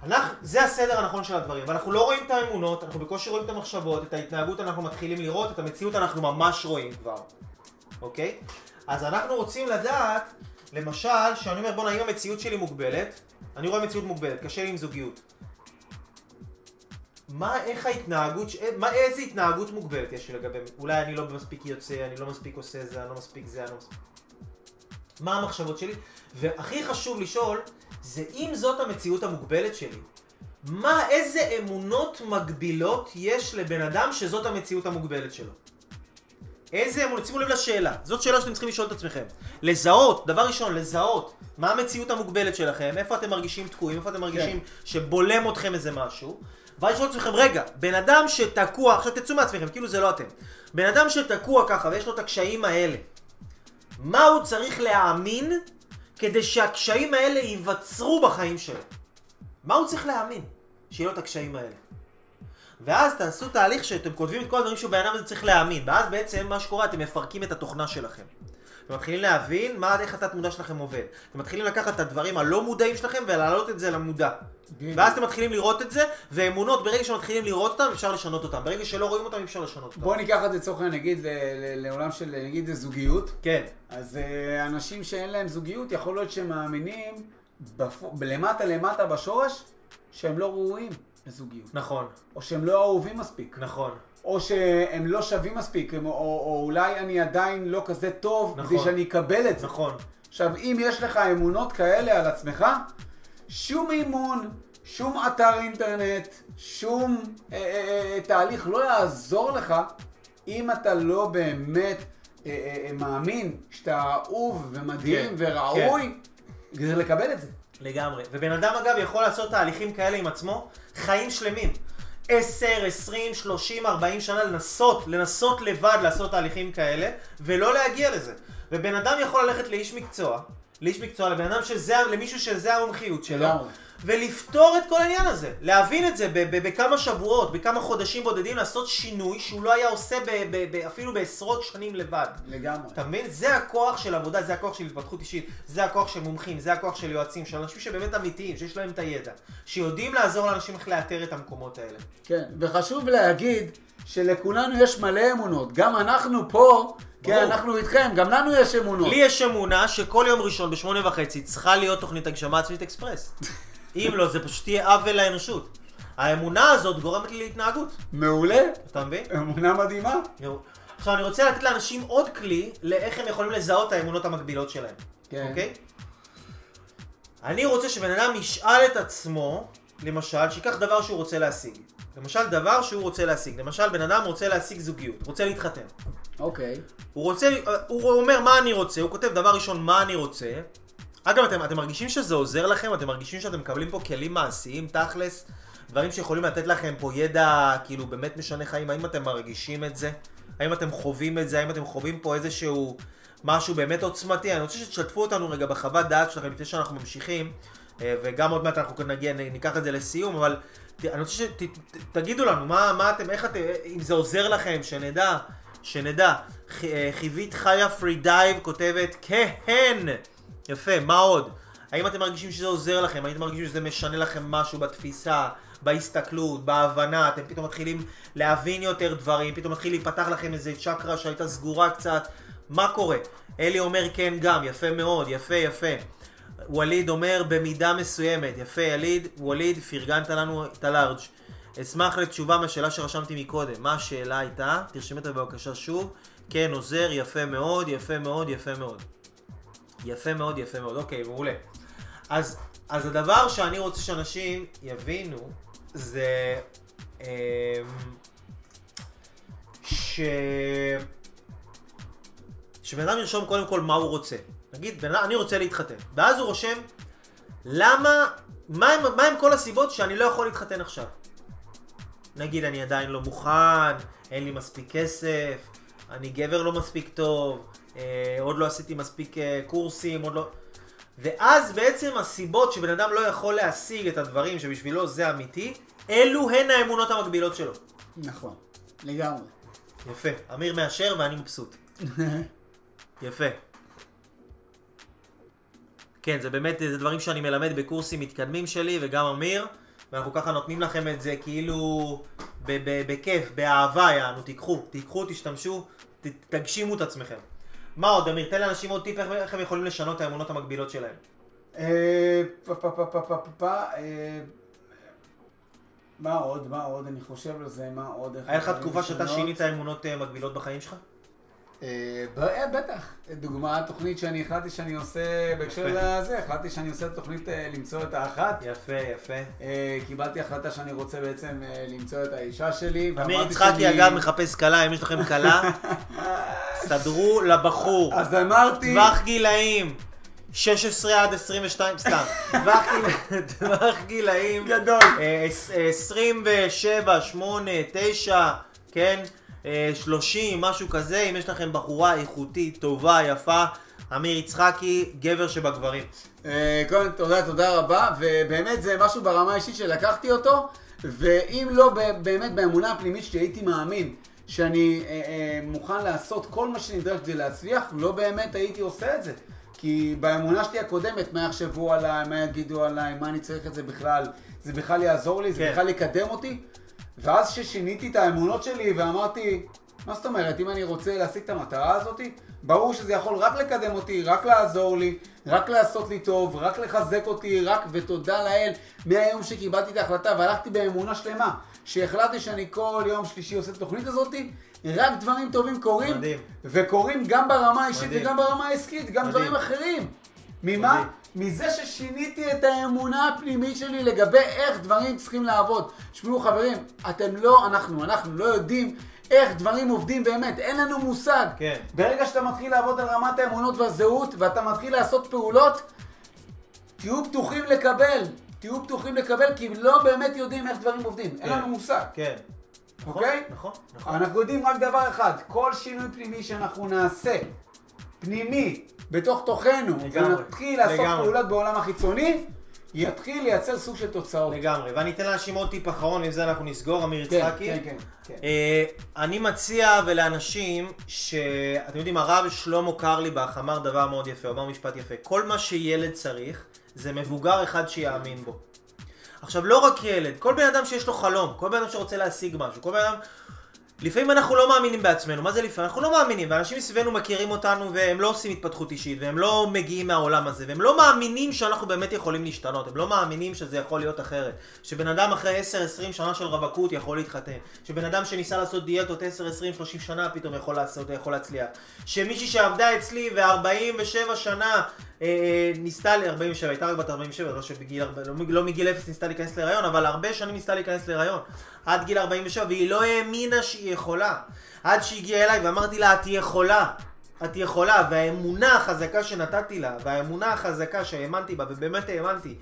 אנחנו, זה הסדר הנכון של הדברים, ואנחנו לא רואים את האמונות, אנחנו בקושי רואים את המחשבות, את ההתנהגות אנחנו מתחילים לראות, את המציאות אנחנו ממש רואים כבר, אוקיי? אז אנחנו רוצים לדעת, למשל, שאני אומר, בוא'נה, אם המציאות שלי מוגבלת, אני רואה מציאות מוגבלת, קשה לי עם זוגיות. מה, איך ההתנהגות, מה, איזה התנהגות מוגבלת יש לי לגבי, אולי אני לא מספיק יוצא, אני לא מספיק עושה זה, אני לא מספיק זה, אני לא מספיק... מה המחשבות שלי? והכי חשוב לשאול, זה אם זאת המציאות המוגבלת שלי, מה, איזה אמונות מגבילות יש לבן אדם שזאת המציאות המוגבלת שלו? איזה אמונות, שימו לב לשאלה, זאת שאלה שאתם צריכים לשאול את עצמכם. לזהות, דבר ראשון, לזהות מה המציאות המוגבלת שלכם, איפה אתם מרגישים תקועים, איפה אתם מרגישים שבולם אתכם איזה משהו, ואז לשאול את עצמכם, רגע, בן אדם שתקוע, עכשיו תצאו מעצמכם, כאילו זה לא אתם. בן אדם שתקוע ככה ויש לו את הקשיים האלה, מה הוא צריך להאמין כדי שהקשיים האלה ייווצרו בחיים שלו? מה הוא צריך להאמין? שיהיו לו את הקשיים האלה. ואז תעשו תהליך שאתם כותבים את כל הדברים שבן אדם הזה צריך להאמין, ואז בעצם מה שקורה, אתם מפרקים את התוכנה שלכם. אתם מתחילים להבין מה, איך התת מודע שלכם עובד. אתם מתחילים לקחת את הדברים הלא מודעים שלכם ולהעלות את זה למודע. ואז אתם מתחילים לראות את זה, ואמונות, ברגע שמתחילים לראות אותם, אפשר לשנות אותם. ברגע שלא רואים אותם, אפשר לשנות אותם. בוא ניקח את זה לצורך העניין, נגיד, לעולם של, נגיד, זוגיות. כן, אז אה, אנשים שאין להם זוגיות, יכול להיות שהם מאמינים בפ... למטה למטה בשורש, שהם לא ראויים לזוגיות. נכון, או שהם לא אהובים מספיק. נכון. או שהם לא שווים מספיק, הם, או, או אולי אני עדיין לא כזה טוב, נכון. כדי שאני אקבל את זה. נכון. עכשיו, אם יש לך אמונות כאלה על עצמך, שום אימון, שום אתר אינטרנט, שום אה, אה, אה, תהליך לא יעזור לך אם אתה לא באמת אה, אה, אה, מאמין שאתה אהוב ומדהים כן, וראוי כדי לקבל את זה. לגמרי. ובן אדם אגב יכול לעשות תהליכים כאלה עם עצמו, חיים שלמים. 10, 20, 30, 40 שנה לנסות, לנסות לבד לעשות תהליכים כאלה, ולא להגיע לזה. ובן אדם יכול ללכת לאיש מקצוע, לאיש מקצוע, לבן אדם שזה, למישהו שזה המומחיות שלו. ולפתור את כל העניין הזה. להבין את זה בכמה שבועות, בכמה חודשים בודדים, לעשות שינוי שהוא לא היה עושה אפילו בעשרות שנים לבד. לגמרי. אתה מבין? זה הכוח של עבודה, זה הכוח של התפתחות אישית, זה הכוח של מומחים, זה הכוח של יועצים, של אנשים שבאמת אמיתיים, שיש להם את הידע, שיודעים לעזור לאנשים איך לאתר את המקומות האלה. כן, וחשוב להגיד שלכולנו יש מלא אמונות. גם אנחנו פה, כן. אנחנו איתכם, גם לנו יש אמונות. לי יש אמונה שכל יום ראשון בשמונה וחצי צריכה להיות תוכנית הגשמה עצמית אקספרס. אם לא, זה פשוט יהיה עוול לאנושות. האמונה הזאת גורמת לי להתנהגות, מעולה, אתה מבין? אמונה מדהימה. יו. עכשיו אני רוצה לתת לאנשים עוד כלי לאיך הם יכולים לזהות את האמונות המקבילות שלהם. כן. אוקיי? אני רוצה שבן אדם ישאל את עצמו, למשל, שיקח דבר שהוא רוצה להשיג. למשל, דבר שהוא רוצה להשיג. למשל, בן אדם רוצה להשיג זוגיות, רוצה להתחתן. אוקיי. הוא רוצה, הוא אומר מה אני רוצה, הוא כותב דבר ראשון מה אני רוצה. אגב, אתם, אתם מרגישים שזה עוזר לכם? אתם מרגישים שאתם מקבלים פה כלים מעשיים, תכלס? דברים שיכולים לתת לכם פה ידע, כאילו, באמת משנה חיים? האם אתם מרגישים את זה? האם אתם חווים את זה? האם אתם חווים פה איזשהו משהו באמת עוצמתי, אני רוצה שתשתפו אותנו רגע בחוות דעת שלכם לפני שאנחנו ממשיכים, אה, וגם עוד מעט אנחנו נגיע, ניקח את זה לסיום, אבל אני רוצה שתגידו לנו, מה, מה אתם, איך אתם, אם זה עוזר לכם, שנדע, שנדע. ח- אה, חיבית חיה פרי דייב כותבת, כן, יפה, מה עוד? האם אתם מרגישים שזה עוזר לכם? האם אתם מרגישים שזה משנה לכם משהו בתפיסה, בהסתכלות, בהבנה? אתם פתאום מתחילים להבין יותר דברים, פתאום מתחיל להיפתח לכם איזה צ'קרה שהייתה סגורה קצת. מה קורה? אלי אומר כן גם, יפה מאוד, יפה יפה. ווליד אומר במידה מסוימת, יפה יליד, ווליד, פרגנת לנו את הלארג'. אשמח לתשובה מהשאלה שרשמתי מקודם. מה השאלה הייתה? תרשמי אותה בבקשה שוב. כן, עוזר, יפה מאוד, יפה מאוד, יפה מאוד. יפה מאוד, יפה מאוד. אוקיי, מעולה. אז, אז הדבר שאני רוצה שאנשים יבינו זה אמ, ש... שבן אדם ירשום קודם כל מה הוא רוצה. נגיד, בן אדם, אני רוצה להתחתן. ואז הוא רושם, למה, מה הם, מה הם כל הסיבות שאני לא יכול להתחתן עכשיו? נגיד, אני עדיין לא מוכן, אין לי מספיק כסף, אני גבר לא מספיק טוב, אה, עוד לא עשיתי מספיק אה, קורסים, עוד לא... ואז בעצם הסיבות שבן אדם לא יכול להשיג את הדברים שבשבילו זה אמיתי, אלו הן האמונות המקבילות שלו. נכון, לגמרי. יפה. אמיר מאשר ואני מבסוט. יפה. כן, זה באמת, זה דברים שאני מלמד בקורסים מתקדמים שלי, וגם אמיר, ואנחנו ככה נותנים לכם את זה כאילו ב- ב- בכיף, באהבה, יענו, תיקחו, תיקחו, תשתמשו, ת- תגשימו את עצמכם. מה עוד, אמיר? תן לאנשים עוד טיפ איך, הם יכולים לשנות את האמונות המקבילות שלהם. אה, אה, מה עוד? מה עוד? אני חושב על זה, מה עוד? איך היה לך תקופה שאתה? שינית אמונות אה, מקבילות בחיים שלך? אה, אה, בטח. דוגמה, התוכנית שאני החלטתי שאני עושה בהקשר. לזה, החלטתי שאני עושה תוכנית אה, למצוא את האחת. יפה, יפה. קיבלתי החלטה שאני רוצה בעצם למצוא את האישה שלי. אמיר יצחקי אגב מחפש כלה, אם יש לכם כלה, סדרו לבחור. אז אמרתי... טווח גילאים 16 עד 22, סתם. טווח גיל- טווח גילאים גדול. אה, עש- אה, 27, 8, 9, כן? אה, 30, משהו כזה, אם יש לכם בחורה איכותית, טובה, יפה, אמיר יצחקי, גבר שבגברים. אה, קודם תודה, תודה רבה, ובאמת זה משהו ברמה האישית שלקחתי אותו, ואם לא באמת באמונה הפנימית שלי הייתי מאמין שאני אה, אה, מוכן לעשות כל מה שנדרש כדי להצליח, לא באמת הייתי עושה את זה. כי באמונה שלי הקודמת, מה יחשבו עליי, מה יגידו עליי, מה אני צריך את זה בכלל, זה בכלל יעזור לי, זה כן. בכלל יקדם אותי. ואז כששיניתי את האמונות שלי ואמרתי, מה זאת אומרת, אם אני רוצה להשיג את המטרה הזאת, ברור שזה יכול רק לקדם אותי, רק לעזור לי, רק לעשות לי טוב, רק לחזק אותי, רק ותודה לאל, מהיום שקיבלתי את ההחלטה והלכתי באמונה שלמה, שהחלטתי שאני כל יום שלישי עושה את התוכנית הזאת, רק דברים טובים קורים, מדהים. וקורים גם ברמה האישית מדהים. וגם ברמה העסקית, גם מדהים. דברים אחרים. ממה? מדהים. מזה ששיניתי את האמונה הפנימית שלי לגבי איך דברים צריכים לעבוד. תשמעו חברים, אתם לא, אנחנו, אנחנו לא יודעים איך דברים עובדים באמת, אין לנו מושג. כן. ברגע שאתה מתחיל לעבוד על רמת האמונות והזהות, ואתה מתחיל לעשות פעולות, תהיו פתוחים לקבל. תהיו פתוחים לקבל, כי לא באמת יודעים איך דברים עובדים. אין כן. לנו מושג. כן. נכון, אוקיי? נכון, נכון. אנחנו יודעים רק דבר אחד, כל שינוי פנימי שאנחנו נעשה, פנימי, בתוך תוכנו, ונתחיל לעשות לגמרי. פעולות בעולם החיצוני, יתחיל לייצר סוג של תוצאות. לגמרי. ואני אתן לאנשים עוד טיפ אחרון, עם זה אנחנו נסגור, אמיר כן, יצחקי. כן, כן, כן. אה, אני מציע ולאנשים שאתם יודעים הרב שלמה קרליבך אמר דבר מאוד יפה, הוא אמר משפט יפה כל מה שילד צריך זה מבוגר אחד שיאמין בו. עכשיו לא רק ילד, כל בן אדם שיש לו חלום, כל בן אדם שרוצה להשיג משהו, כל בן אדם... לפעמים אנחנו לא מאמינים בעצמנו, מה זה לפעמים? אנחנו לא מאמינים, ואנשים מסביבנו מכירים אותנו והם לא עושים התפתחות אישית, והם לא מגיעים מהעולם הזה, והם לא מאמינים שאנחנו באמת יכולים להשתנות, הם לא מאמינים שזה יכול להיות אחרת, שבן אדם אחרי 10-20 שנה של רווקות יכול להתחתן, שבן אדם שניסה לעשות דיאטות 10, 20, 30 שנה פתאום יכול לעשות, יכול להצליח, שמישהי שעבדה אצלי ו-47 שנה אה, ניסתה, ל- 47, הייתה רק בת 47, לא, שבגיל, לא, לא מגיל 0 ניסתה להיכנס להיריון, אבל הרבה שנים ניסתה להיכנס להיריון. עד גיל 47, והיא לא האמינה שהיא יכולה. עד שהיא הגיעה אליי ואמרתי לה, את יכולה. את יכולה, והאמונה החזקה שנתתי לה, והאמונה החזקה שהאמנתי בה, ובאמת האמנתי,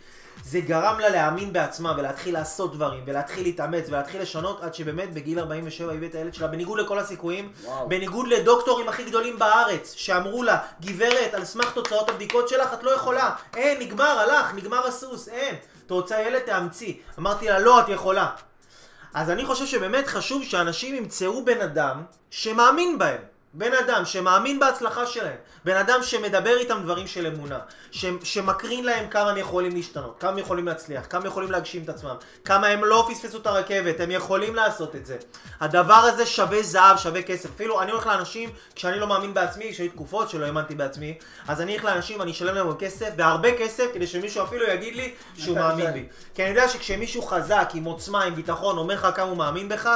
זה גרם לה להאמין בעצמה, ולהתחיל לעשות דברים, ולהתחיל להתאמץ, ולהתחיל לשנות, עד שבאמת בגיל 47 הביא את הילד שלה, בניגוד לכל הסיכויים, וואו. בניגוד לדוקטורים הכי גדולים בארץ, שאמרו לה, גברת, על סמך תוצאות הבדיקות שלך, את לא יכולה. אין, נגמר, הלך, נגמר הסוס, אין. את רוצה ילד, תאמצי. אמרתי לה, לא, את יכולה. אז אני חושב שבאמת חשוב שאנשים ימצאו בן אדם שמאמין בהם. בן אדם שמאמין בהצלחה שלהם. בן אדם שמדבר איתם דברים של אמונה. ש, שמקרין להם כמה הם יכולים להשתנות, כמה הם יכולים להצליח, כמה הם יכולים להגשים את עצמם, כמה הם לא פספסו את הרכבת, הם יכולים לעשות את זה. הדבר הזה שווה זהב, שווה כסף. אפילו אני הולך לאנשים, כשאני לא מאמין בעצמי, שהיו תקופות שלא האמנתי בעצמי, אז אני הולך לאנשים, אני אשלם להם כסף, והרבה כסף, כדי שמישהו אפילו יגיד לי שהוא מאמין. בי. כי אני יודע שכשמישהו חזק, עם עוצמה, עם ביטחון, אומר לך כמה הוא מאמין בך,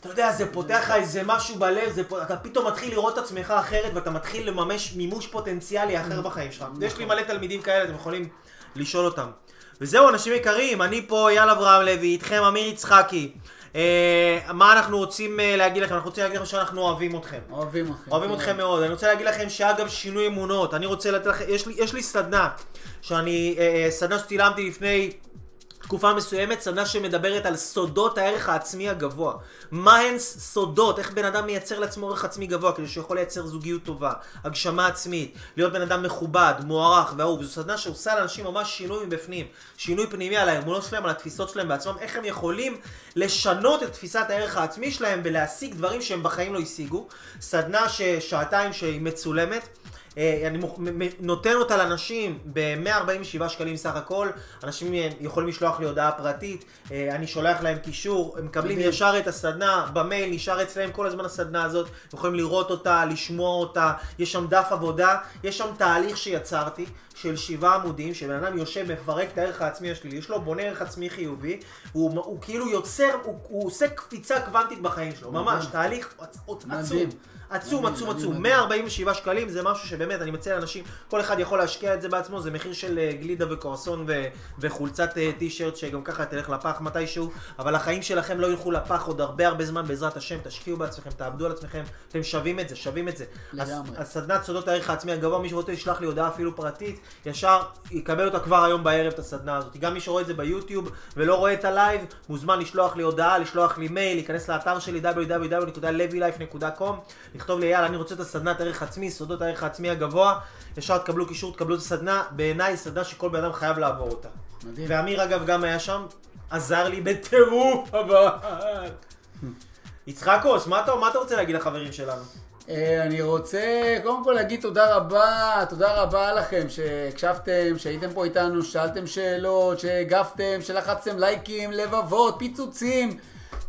אתה יודע, זה פותח לך איזה משהו בלב, זה, אתה פתאום מתחיל לראות את עצמך אחרת ואתה מתחיל לממש מימוש פוטנציאלי אחר בחיים שלך. יש לי מלא תלמידים כאלה, אתם יכולים לשאול אותם. וזהו, אנשים יקרים, אני פה אייל אברהם לוי, איתכם אמיר יצחקי. אה, מה אנחנו רוצים אה, להגיד לכם? אנחנו רוצים להגיד לכם שאנחנו אוהבים אתכם. אוהבים אתכם. אוהבים אתכם מאוד. אני רוצה להגיד לכם שאגב שינוי אמונות, אני רוצה לתת לכם, יש לי, יש לי סדנה, שאני, אה, אה, סדנה שצילמתי לפני תקופה מסוימת, סדנה שמדברת על סודות הערך העצמי הגבוה. מה הן סודות, איך בן אדם מייצר לעצמו ערך עצמי גבוה, כדי שהוא יכול לייצר זוגיות טובה, הגשמה עצמית, להיות בן אדם מכובד, מוערך ואהוב. זו סדנה שעושה לאנשים ממש שינוי מבפנים, שינוי פנימי על האמונות שלהם, על התפיסות שלהם בעצמם, איך הם יכולים לשנות את תפיסת הערך העצמי שלהם ולהשיג דברים שהם בחיים לא השיגו. סדנה ששעתיים שהיא מצולמת. אה, אני נותן אותה לאנשים ב-147 שקלים סך הכל, אנשים אה, יכולים לשלוח לי הודעה פרטית, אה, אני שולח להם קישור, הם מקבלים. ישר את הסדנה, במייל, נשאר אצלם כל הזמן הסדנה הזאת, יכולים לראות אותה, לשמוע אותה, יש שם דף עבודה, יש שם תהליך שיצרתי. של שבעה עמודים, שבן אדם יושב, מפרק את הערך העצמי השלילי, יש לו בונה ערך עצמי חיובי, הוא, הוא כאילו יוצר, הוא, הוא עושה קפיצה קוונטית בחיים שלו, ממש, תהליך עצ- עצום. עצום, מדהים, עצום, עצום. מדהים. 147 שקלים זה משהו שבאמת, אני מציע לאנשים, כל אחד יכול להשקיע את זה בעצמו, זה מחיר של אה, גלידה וקורסון ו- וחולצת אה, טי שירט שגם ככה תלך לפח מתישהו, אבל החיים שלכם לא ילכו לפח עוד הרבה הרבה זמן בעזרת השם, תשקיעו בעצמכם, תעבדו על עצמכם, אתם שווים את זה, שווים את זה. לגמרי. הסדנת סודות הערך העצמי הגבוה, מי שרוצה לשלוח לי הודעה אפילו פרטית, ישר יקבל אותה כבר היום בערב, את הסדנה הזאת. גם מי שרואה את זה ביוטיוב ולא רואה את הלייב, מוזמן לשלוח לי הודעה, לשלוח לי מייל, להיכנס לאתר שלי www.levylife.com, לכתוב לי אייל, אני רוצה את הסדנת ערך עצמי, סודות הערך העצמי הגבוה, ישר תקבלו קישור, תקבלו את הסדנה, בעיניי סדנה שכל בן אדם חייב לעבור אותה. מדהים. ואמיר אגב גם היה שם, עזר לי בטירוף אבל. יצחקוס, מה אתה, מה אתה רוצה להגיד לחברים שלנו? אה, אני רוצה קודם כל להגיד תודה רבה, תודה רבה לכם שהקשבתם, שהייתם פה איתנו, שאלתם שאלות, שהגבתם, שלחצתם לייקים, לבבות, פיצוצים.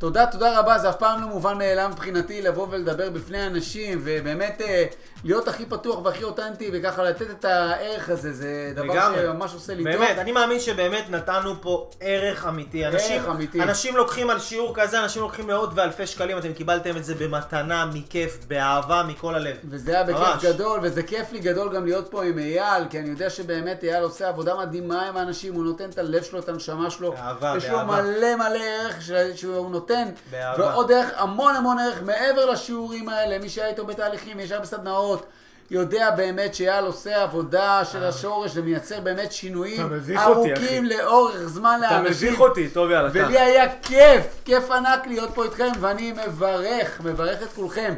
תודה, תודה רבה, זה אף פעם לא מובן מאליו מבחינתי לבוא ולדבר בפני אנשים ובאמת אה, להיות הכי פתוח והכי אותנטי וככה לתת את הערך הזה, זה דבר לגמרי. שממש עושה לי טוב. באמת, אני מאמין שבאמת נתנו פה ערך אמיתי. אנשים, אמיתי. אנשים לוקחים על שיעור כזה, אנשים לוקחים מאות ואלפי שקלים, אתם קיבלתם את זה במתנה, מכיף, באהבה, מכל הלב. וזה היה בכיף ממש. גדול, וזה כיף לי גדול גם להיות פה עם אייל, כי אני יודע שבאמת אייל עושה עבודה מדהימה עם האנשים, הוא נותן את הלב שלו, את הנשמה שלו. באהבה, יש לו באהבה. מלא מלא ערך שהוא נותן. באהבה. ועוד ערך, המון המון ערך מעבר לשיעורים האלה, מי שהיה איתו בתהליכים, ישב בסדנאות. יודע באמת שאייל עושה עבודה של השורש ומייצר באמת שינויים אתה מביך אותי. ארוכים לאורך זמן לאנשים. טוב יאללה, ולי היה כיף, כיף ענק להיות פה איתכם, ואני מברך, מברך את כולכם,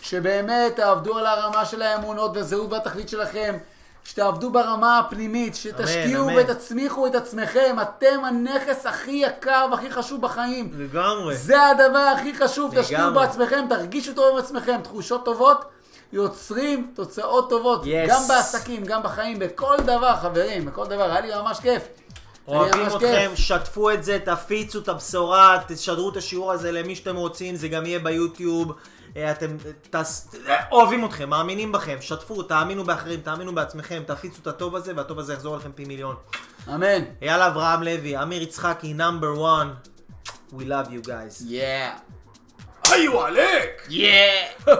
שבאמת תעבדו על הרמה של האמונות והזהות והתכלית שלכם, שתעבדו ברמה הפנימית, שתשקיעו אמן. ותצמיחו את עצמכם, אתם הנכס הכי יקר והכי חשוב בחיים. לגמרי. זה הדבר הכי חשוב, תשקיעו לגמרי. בעצמכם, תרגישו טוב עם עצמכם, תחושות טובות. יוצרים תוצאות טובות, Yes. גם בעסקים, גם בחיים, בכל דבר, חברים, בכל דבר, היה לי ממש כיף. אוהבים אתכם, כיף. שתפו את זה, תפיצו את הבשורה, תשדרו את השיעור הזה למי שאתם רוצים, זה גם יהיה ביוטיוב. אה, אתם אה, תס... אה, אוהבים אתכם, מאמינים בכם, שתפו, תאמינו באחרים, תאמינו בעצמכם, תפיצו את הטוב הזה, והטוב הזה יחזור אליכם פי מיליון. אמן. יאללה, אברהם לוי, אמיר יצחקי, נאמבר 1. We love you guys. Yeah. היי וואלק! Yeah.